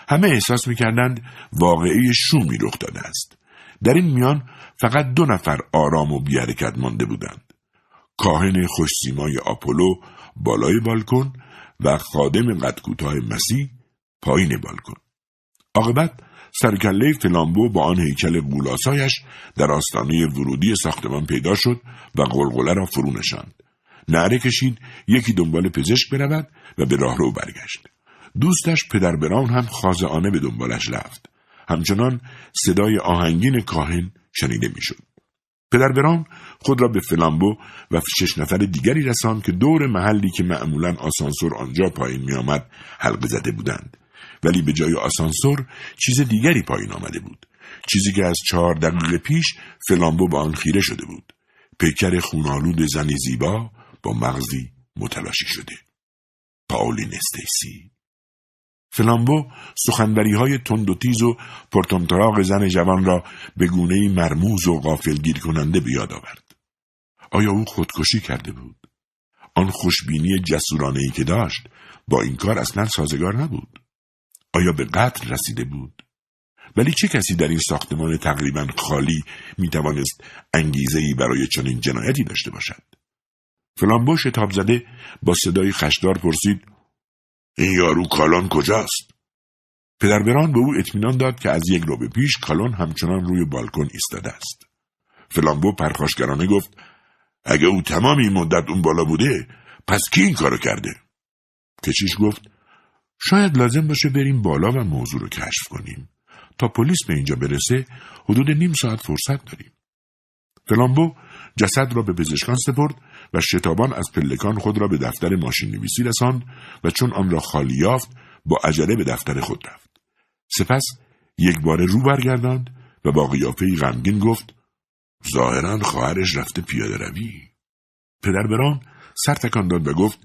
همه احساس می‌کردند واقعی شومی رخ داده است. در این میان فقط دو نفر آرام و بیحرکت مانده بودند. کاهن خوشسیمای آپولو بالای بالکن و خادم قد کوتاه مسیح پایین بالکن. عاقبت سرکله فلامبو با آن هیکل گولاسایش در آستانه ورودی ساختمان پیدا شد و قلقله را فرو نشاند. نعره کشید یکی دنبال پزشک برود و به راهرو برگشت. دوستش پدر بران هم خازعانه به دنبالش رفت. همچنان صدای آهنگین کاهن شنیده می‌شد. پدر بران خود را به فلامبو و شش نفر دیگری رساند که دور محلی که معمولا آسانسور آنجا پایین میآمد حلقه زده بودند. ولی به جای آسانسور چیز دیگری پایین آمده بود. چیزی که از چهار دقیقه پیش فلامبو به آن خیره شده بود. پیکر خونالود زنی زیبا با مغزی متلاشی شده. پاولین استیسی فلامبو سخنبری های تند و تیز و پرتمطراق زن جوان را به گونه مرموز و غافلگیر کننده به یاد آورد. آیا او خودکشی کرده بود؟ آن خوشبینی جسورانه ای که داشت با این کار اصلا سازگار نبود. آیا به قتل رسیده بود؟ ولی چه کسی در این ساختمان تقریبا خالی می توانست انگیزه ای برای چنین جنایتی داشته باشد؟ فلامبو شتاب زده با صدای خشدار پرسید این یارو کالون کجاست؟ پدر بران به او اطمینان داد که از یک رو به پیش کالون همچنان روی بالکن ایستاده است. فلامبو پرخاشگرانه گفت اگه او تمام این مدت اون بالا بوده پس کی این کارو کرده؟ کشیش گفت شاید لازم باشه بریم بالا و موضوع رو کشف کنیم. تا پلیس به اینجا برسه حدود نیم ساعت فرصت داریم. فلامبو جسد را به پزشکان سپرد و شتابان از پلکان خود را به دفتر ماشین نویسی رساند و چون آن را خالی یافت با عجله به دفتر خود رفت. سپس یک بار رو برگرداند و با قیافه غمگین گفت ظاهرا خواهرش رفته پیاده روی. پدر بران سر تکان داد و گفت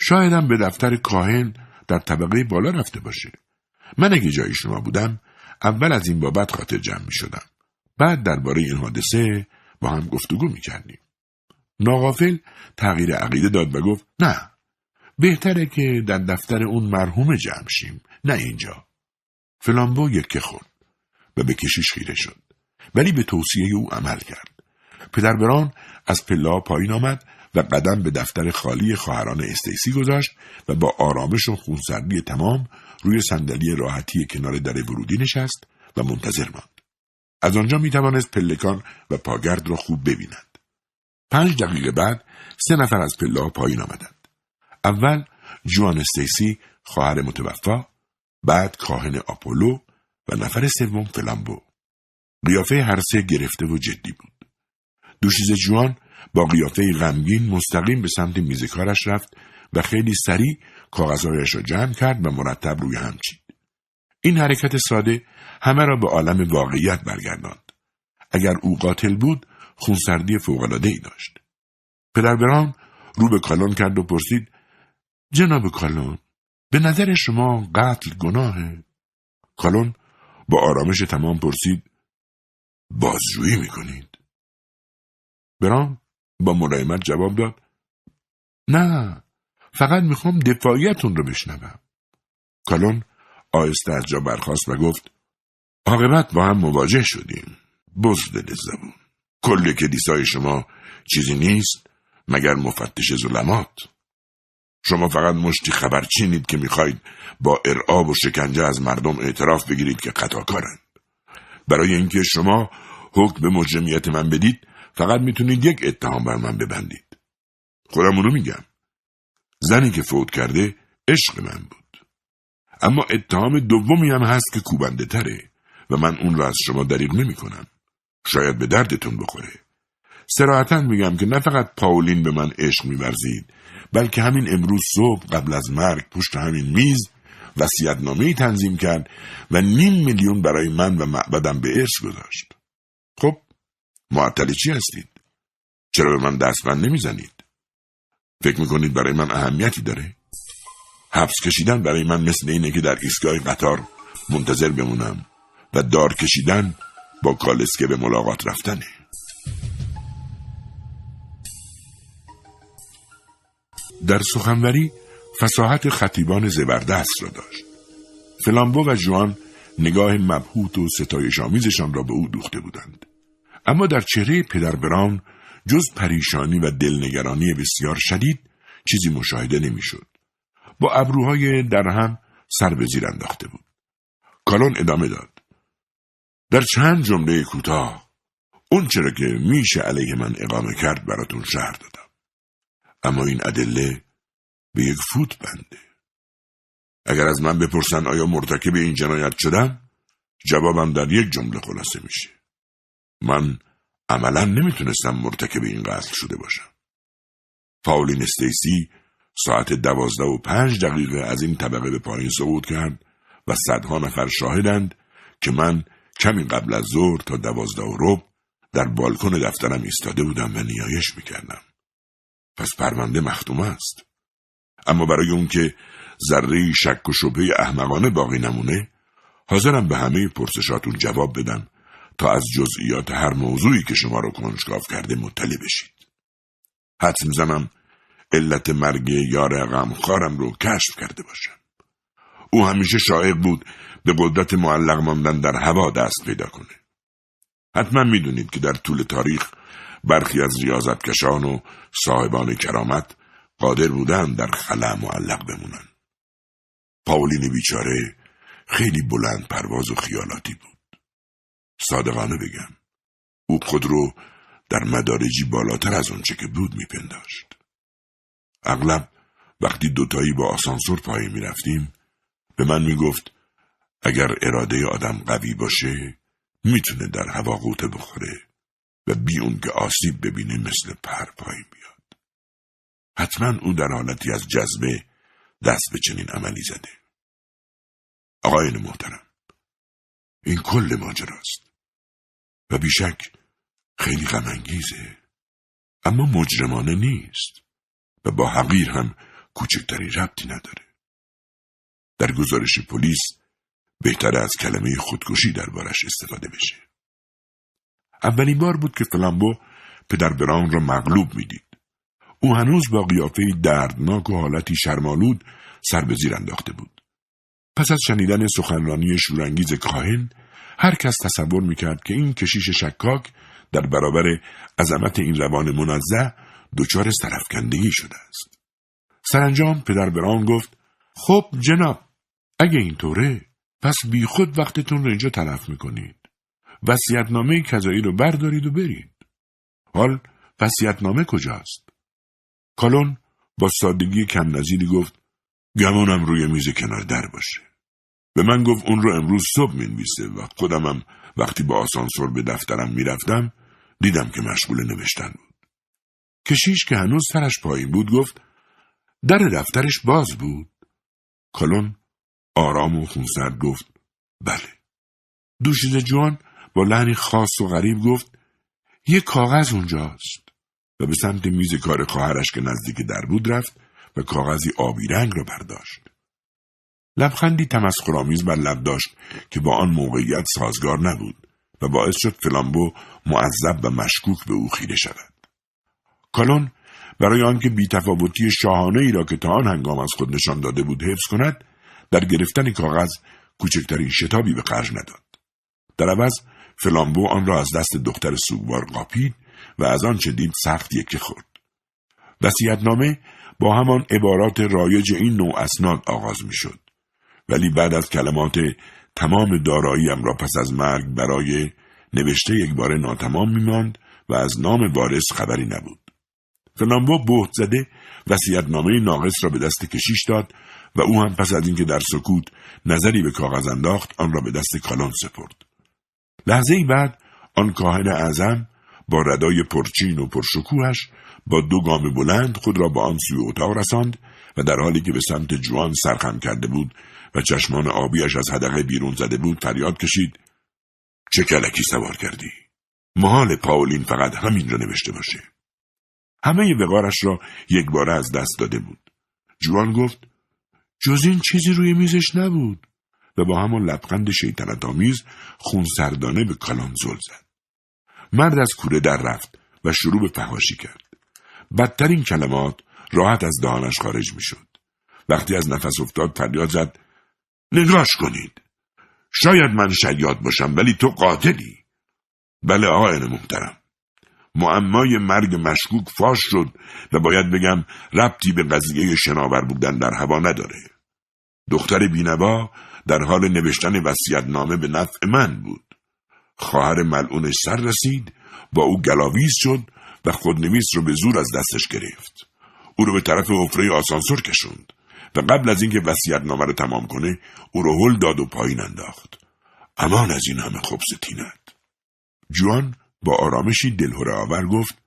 شایدم به دفتر کاهن در طبقه بالا رفته باشه. من اگه جای شما بودم اول از این بابت خاطر جمع می شدم. بعد درباره این حادثه با هم گفتگو می کردیم. ناغافل تغییر عقیده داد و گفت نه بهتره که در دفتر اون مرحوم جمع شیم نه اینجا. فلامبو یکه خورد و به کشیش خیره شد ولی به توصیه او عمل کرد. پدر بران از پلا پایین آمد و قدم به دفتر خالی خواهران استیسی گذاشت و با آرامش و خونسردی تمام روی صندلی راحتی کنار در ورودی نشست و منتظر ماند. از آنجا می توانست پلکان و پاگرد را خوب ببیند. پنج دقیقه بعد سه نفر از پله پایین آمدند. اول جوان استیسی خواهر متوفا، بعد کاهن آپولو و نفر سوم فلامبو. قیافه هر سه گرفته و جدی بود. دوشیز جوان با قیافه غمگین مستقیم به سمت میز کارش رفت و خیلی سریع کاغذهایش را جمع کرد و مرتب روی هم چید. این حرکت ساده همه را به عالم واقعیت برگرداند. اگر او قاتل بود خونسردی فوقالعاده ای داشت. پدر برام رو به کالون کرد و پرسید جناب کالون به نظر شما قتل گناهه؟ کالون با آرامش تمام پرسید بازجویی می‌کنید؟ برام با ملایمت جواب داد. نه فقط می‌خوام دفاعیتون رو بشنوم. کالون آهسته از جا برخاست و گفت عاقبت با هم مواجه شدیم. بزدل زبون. کل کلیسای شما چیزی نیست مگر مفتش ظلمات. شما فقط مشتی خبر چینید که می‌خواهید با ارعاب و شکنجه از مردم اعتراف بگیرید که خطاکارند برای اینکه شما حکم به مجرمیت من بدید فقط می‌تونید یک اتهام بر من ببندید خودم اونو میگم زنی که فوت کرده عشق من بود اما اتهام دومی هم هست که کوبنده تره و من اون را از شما دریغ نمی کنم. شاید به دردتون بخوره. سراحتا میگم که نه فقط پاولین به من عشق میورزید بلکه همین امروز صبح قبل از مرگ پشت همین میز وسیعتنامه تنظیم کرد و نیم میلیون برای من و معبدم به ارث گذاشت. خب معطلی چی هستید؟ چرا به من دستبند نمی‌زنید؟ فکر می‌کنید برای من اهمیتی داره؟ حبس کشیدن برای من مثل اینه که در ایستگاه قطار منتظر بمونم و دار کشیدن با کالسکه به ملاقات رفتنه در سخنوری فساحت خطیبان زبردست را داشت فلامبو و جوان نگاه مبهوت و ستایش آمیزشان را به او دوخته بودند اما در چهره پدر بران جز پریشانی و دلنگرانی بسیار شدید چیزی مشاهده نمی‌شد. با ابروهای در هم سر به زیر انداخته بود. کالون ادامه داد. در چند جمله کوتاه اون چرا که میشه علیه من اقامه کرد براتون شهر دادم. اما این ادله به یک فوت بنده. اگر از من بپرسن آیا مرتکب این جنایت شدم جوابم در یک جمله خلاصه میشه. من عملا نمی‌تونستم مرتکب این قتل شده باشم. پاولین استیسی ساعت دوازده و پنج دقیقه از این طبقه به پایین صعود کرد و صدها نفر شاهدند که من کمی قبل از ظهر تا دوازده و رب در بالکن دفترم ایستاده بودم و نیایش می‌کردم. پس پرونده مختوم است. اما برای اون که ذره شک و شبه احمقانه باقی نمونه حاضرم به همه پرسشاتون جواب بدم تا از جزئیات هر موضوعی که شما رو کنجکاو کرده مطلع بشید. حدس می‌زنم علت مرگ یار غمخوارم رو کشف کرده باشم. او همیشه شایق بود به قدرت معلق ماندن در هوا دست پیدا کنه. حتما می‌دونید که در طول تاریخ برخی از ریاضتکشان و صاحبان کرامت قادر بودن در خلا معلق بمونن. پاولین بیچاره خیلی بلند پرواز و خیالاتی بود. صادقانه بگم. او خود رو در مدارجی بالاتر از اونچه که بود میپنداشت. اغلب وقتی دوتایی با آسانسور پایین می‌رفتیم به من می‌گفت اگر اراده آدم قوی باشه می‌تونه در هوا قوطه بخوره و بی اون که آسیب ببینه مثل پر پایی بیاد. حتما او در حالتی از جذبه دست به چنین عملی زده. آقایان محترم این کل ماجراست و بیشک خیلی غمانگیزه اما مجرمانه نیست و با حقیر هم کوچکتری ربطی نداره. در گزارش پلیس بهتر از کلمه خودکشی دربارش استفاده بشه. اولین بار بود که فلامبو پدر بران را مغلوب می‌دید. او هنوز با قیافه دردناک و حالتی شرمالود سر به زیر انداخته بود پس از شنیدن سخنرانی شورانگیز کاهن هر کس تصور می‌کرد که این کشیش شکاک در برابر عظمت این روان منزه دچار سرفکندگی شده است. سرانجام پدر بران گفت خب جناب اگه اینطوره پس بی خود وقتتون رو اینجا تلف می‌کنید. وسیعتنامه کذایی رو بردارید و برید. حال وسیعتنامه کجاست؟ کالون با سادگی کم نظیری گفت گمونم روی میز کنار در باشه. به من گفت اون رو امروز صبح می‌نویسه و خودمم وقتی با آسانسور به دفترم می‌رفتم دیدم که مشغول نوشتن بود. کشیش که هنوز سرش پایین بود گفت در دفترش باز بود. کالون آرام و خونسرد گفت بله. دوشیز جوان با لحنی خاص و غریب گفت یه کاغذ اونجاست و به سمت میز کار خواهرش که نزدیک در بود رفت و کاغذی آبی رنگ را برداشت. لبخندی تمسخرآمیز بر لب داشت که با آن موقعیت سازگار نبود و باعث شد فلامبو معذب و مشکوک به او خیره شود. کالون برای آنکه بیتفاوتی شاهانه ای را که تا آن هنگام از خود نشان داده بود حفظ کند در گرفتن کاغذ کوچکترین شتابی به خرج نداد در عوض فلامبو آن را از دست دختر سوگوار قاپید و از آن چه دید سخت یکی خورد وسیعتنامه با همان عبارات رایج این نوع اسناد آغاز می‌شد ولی بعد از کلمات تمام داراییم را پس از مرگ برای نوشته یک بار ناتمام میماند و از نام وارث خبری نبود. فلامبو بهت زده وسیعتنامه ناقص را به دست کشیش داد و او هم پس از اینکه در سکوت نظری به کاغذ انداخت آن را به دست کالان سپرد. لحظه ای بعد آن کاهن اعظم با ردای پرچین و پرشکوهش با دو گام بلند خود را با آن سوی اتاق رساند و در حالی که به سمت جوان سرخم کرده بود و چشمان آبیش از حدقه بیرون زده بود فریاد کشید چه کلکی سوار کردی؟ محال پاولین فقط همین را نوشته باشه. همه وقارش را یک بار از دست داده بود. جوان گفت جز این چیزی روی میزش نبود و با همان لبخند شیطنت آمیز خونسردانه به کلان زل زد. مرد از کوره در رفت و شروع به فهاشی کرد. بدترین کلمات راحت از دهانش خارج می‌شد. وقتی از نفس افتاد فریاد زد نگاش کنید. شاید من شیاد باشم ولی تو قاتلی. بله آقایان محترم. معمای مرگ مشکوک فاش شد و باید بگم ربطی به قضیه شناور بودن در هوا نداره. دختر بینوا در حال نوشتن نامه به نفع من بود. خواهر ملعونش سر رسید با او گلاویز شد و خودنویس رو به زور از دستش گرفت. او رو به طرف حفره آسانسور کشوند. و قبل از اینکه وصیت نامه رو تمام کنه او رو هل داد و پایین انداخت امان از این همه خبز تینت جوان با آرامشی دلهوره آور گفت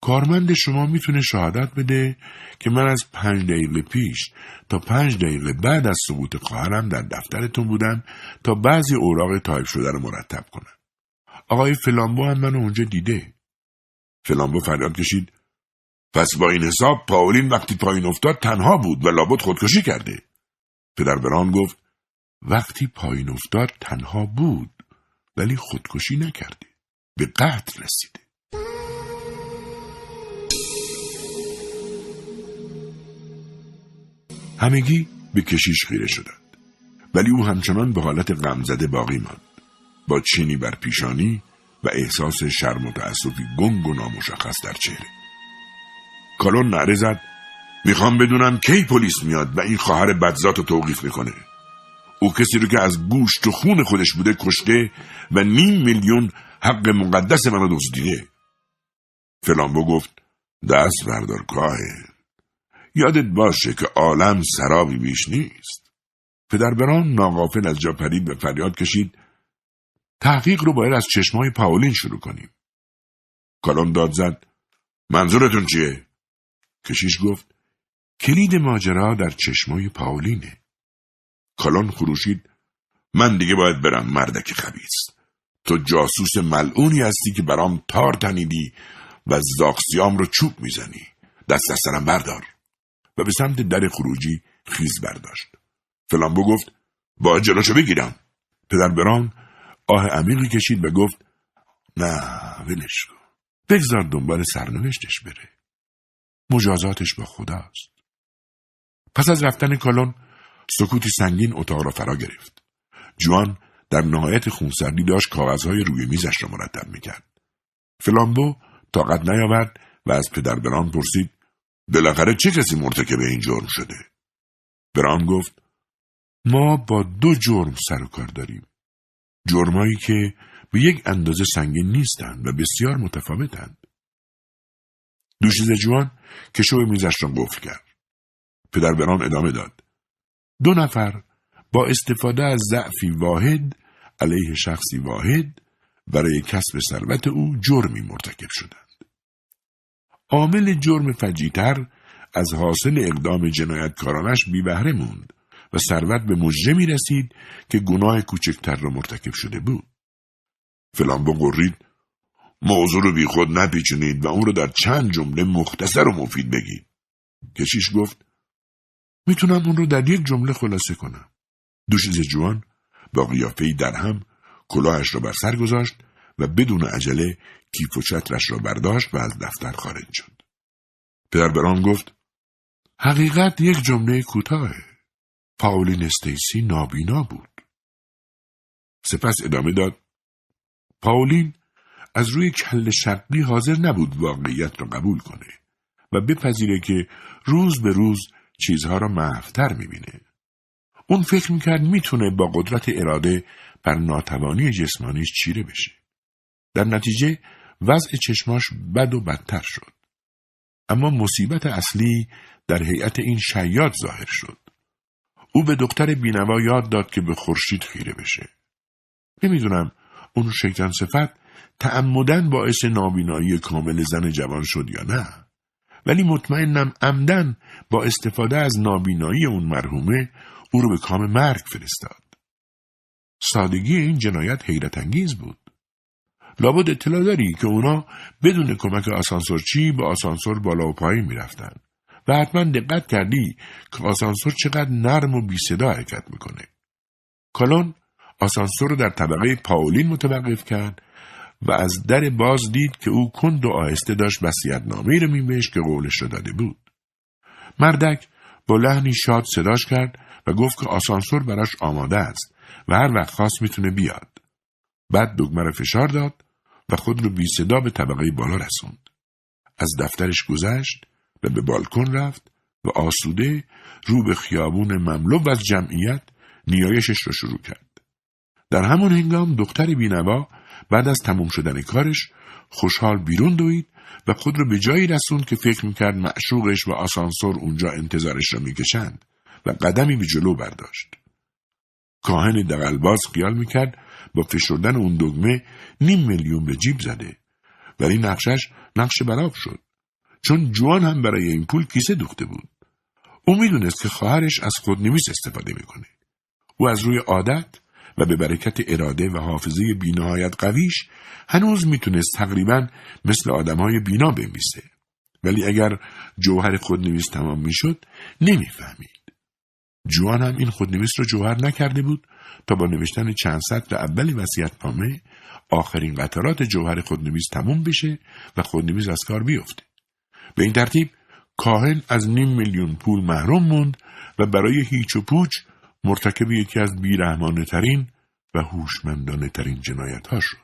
کارمند شما می‌تونه شهادت بده که من از پنج دقیقه پیش تا پنج دقیقه بعد از سقوط خواهرم در دفترتون بودم تا بعضی اوراق تایپ شده رو مرتب کنم. آقای فلامبو هم منو اونجا دیده. فلامبو فریاد کشید پس با این حساب پاولین وقتی پایین افتاد تنها بود و لابد خودکشی کرده. پدر براون گفت وقتی پایین افتاد تنها بود ولی خودکشی نکرده. به قتل رسیده. همگی به کشیش خیره شدند. ولی او همچنان به حالت غمزده باقی ماند. با چینی بر پیشانی و احساس شرم و تأسفی گنگ و نامشخص در چهره. کالون نعره زد. می‌خوام بدونم کی پلیس میاد و این خواهر بدزات رو توقیف می‌کنه. او کسی رو که از گوشت و خون خودش بوده کشته و نیم میلیون حق مقدس منو دزدیده. فلامبو گفت دست بردار کاهه. یادت باشه که عالم سرابی بیش نیست. پدر بران ناغافل از جا پرید و فریاد کشید. تحقیق رو باید از چشمای پاولین شروع کنیم. کالون داد زد. منظورتون چیه؟ کشیش گفت. کلید ماجرا در چشمای پاولینه. کالون خروشید. من دیگه باید برم مردک خبیست تو جاسوس ملعونی هستی که برام تار تنیدی و زاخسیام رو چوب می‌زنی. دست از سرم بردار. و به سمت در خروجی خیز برداشت. فلامبو گفت با جلوشو بگیرم. پدر بران آه عمیقی کشید و گفت نه ولش کن. بگذار دنبال سرنوشتش بره. مجازاتش با خداست. پس از رفتن کالون سکوتی سنگین اتاق را فرا گرفت. جوان در نهایت خونسردی داشت کاغذهای روی میزش را مرتب می‌کرد. فلامبو طاقت نیاورد و از پدر بران پرسید بالاخره چه کسی مرتکب این جرم شده؟ بران گفت ما با دو جرم سر و کار داریم. جرمایی که به یک اندازه سنگین نیستند و بسیار متفاوتند. دوشیزه جوان کشو میزش را قفل کرد. پدر بران ادامه داد. دو نفر با استفاده از ضعفی واحد علیه شخصی واحد برای کسب ثروت او جرمی مرتکب شدند. عامل جرم فجیتر از حاصل اقدام جنایتکارانش بی بهره موند. و ثروت به مجرمی رسید که گناه کوچکتر را مرتکب شده بود. فلامبو قرید موضوع رو بی خود نپیچونید و اون رو در چند جمله مختصر و مفید بگید. کشیش گفت می‌تونم اون رو در یک جمله خلاصه کنم. دوشیز جوان با قیافهای در هم کلاهش را بر سر گذاشت و بدون عجله کیف و چترش را برداشت و از دفتر خارج شد. پدر بران گفت حقیقت یک جمله کوتاه. پاولین استیسی نابینا بود. سپس ادامه داد پاولین از روی کل شرقی حاضر نبود واقعیت را قبول کنه و بپذیره که روز به روز چیزها را محفتر می‌بینه. اون فکر می‌کرد می‌تونه با قدرت اراده بر ناتوانی جسمانیش چیره بشه. در نتیجه وضع چشماش بد و بدتر شد. اما مصیبت اصلی در هیئت این شیاد ظاهر شد. او به دکتر بینوا یاد داد که به خورشید خیره بشه. نمی‌دونم اون شیطان صفت تعمدن باعث نابینایی کامل زن جوان شد یا نه. ولی مطمئنم عمدن با استفاده از نابینایی اون مرحومه او رو به کام مرگ فرستاد. سادگی این جنایت حیرت انگیز بود. لابد اطلاع داری که اونا بدون کمک آسانسورچی به آسانسور بالا و پایین می‌رفتن و حتما دقت کردی که آسانسور چقدر نرم و بی صدا حرکت می‌کنه. کالون آسانسور رو در طبقه پاولین متوقف کرد و از در باز دید که او کند و آهسته داشت وسیعت نامه رو میمش که قولش رو داده بود. مردک با لحنی شاد صداش کرد و گفت که آسانسور براش آماده است و هر وقت خواست می‌تونه بیاد. بعد دگمه رو فشار داد و خود رو بی صدا به طبقه بالا رسوند. از دفترش گذشت و به بالکن رفت و آسوده رو به خیابون مملو از جمعیت نیایشش را شروع کرد. در همون هنگام دختر بینوا بعد از تموم شدن کارش خوشحال بیرون دوید و خود رو به جایی رسوند که فکر می‌کرد معشوقش و آسانسور اونجا انتظارش را می‌کشند و قدمی به جلو برداشت. کاهن دقلباز خیال می‌کرد با فشردن اون دگمه نیم میلیون به جیب زده ولی نقشش نقش براب شد چون جوان هم برای این پول کیسه دوخته بود. او می‌دونست که خواهرش از خودنویس استفاده می‌کنه. او از روی عادت و به برکت اراده و حافظه بینهایت قویش هنوز می‌تونست تقریبا مثل آدمهای بینا بنویسه. ولی اگر جوهر خودنویس تمام می‌شد نمی‌فهمید. جوان هم این خودنویس را جوهر نکرده بود تا با نوشتن چند سطر اول نامه آخرین قطرات جوهر خودنویس تموم بشه و خودنویس از کار بیفته. به این ترتیب کاهن از نیم میلیون پول محروم موند و برای هیچ و پوچ مرتکب یکی از بیرحمانه ترین و هوشمندانه ترین جنایت ها شد.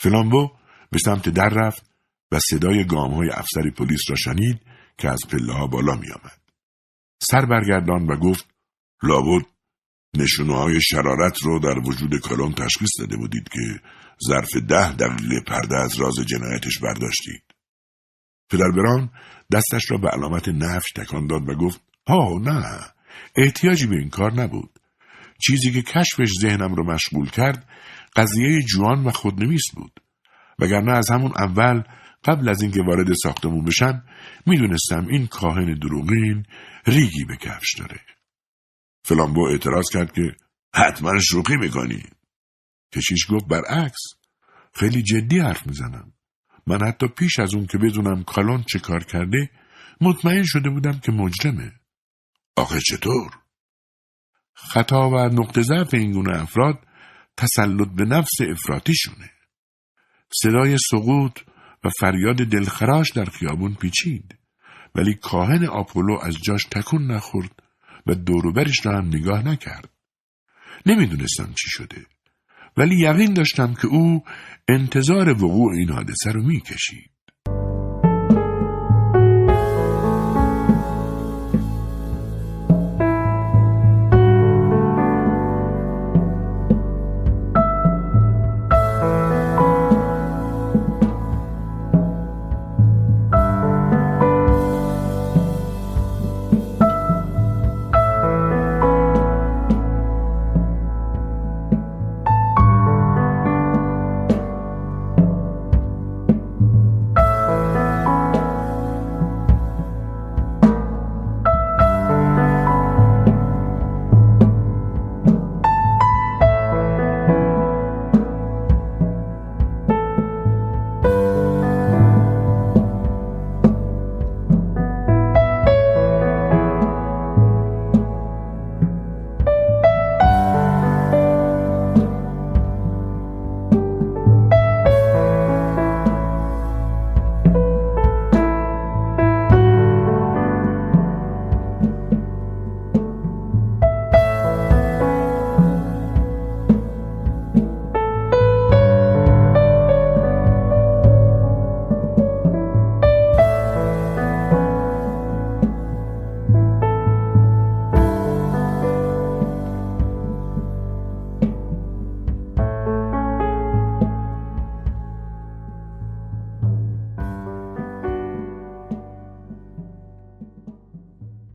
فلامبو به سمت در رفت و صدای گام های افسر پلیس را شنید که از پله ها بالا می آمد. سر برگردان و گفت لابد نشونه های شرارت رو در وجود کالون تشخیص داده بودید که ظرف ده دقیقه پرده از راز جنایتش برداشتید. پدر بران دستش را به علامت نفش تکان داد و گفت ها نه احتیاجی به این کار نبود. چیزی که کشفش ذهنم رو مشغول کرد قضیه جوان و خودنویس بود. وگرنه از همون اول قبل از اینکه وارد ساختمون بشم می‌دونستم این کاهن دروغین ریگی به کفش داره. فلامبو اعتراض کرد که حتما شوخی می‌کنی. کشیش گفت برعکس خیلی جدی حرف می‌زنم. من حتی پیش از اون که بدونم کالون چه کار کرده مطمئن شده بودم که مجرمه. آخه چطور؟ خطا و نقطه ضعف این گونه افراد تسلط به نفس افراتیشونه. صدای سقوط و فریاد دلخراش در خیابون پیچید ولی کاهن آپولو از جاش تکون نخورد و دوروبرش را هم نگاه نکرد. نمی‌دونستم چی شده ولی یقین داشتم که او انتظار وقوع این حادثه رو می‌کشید.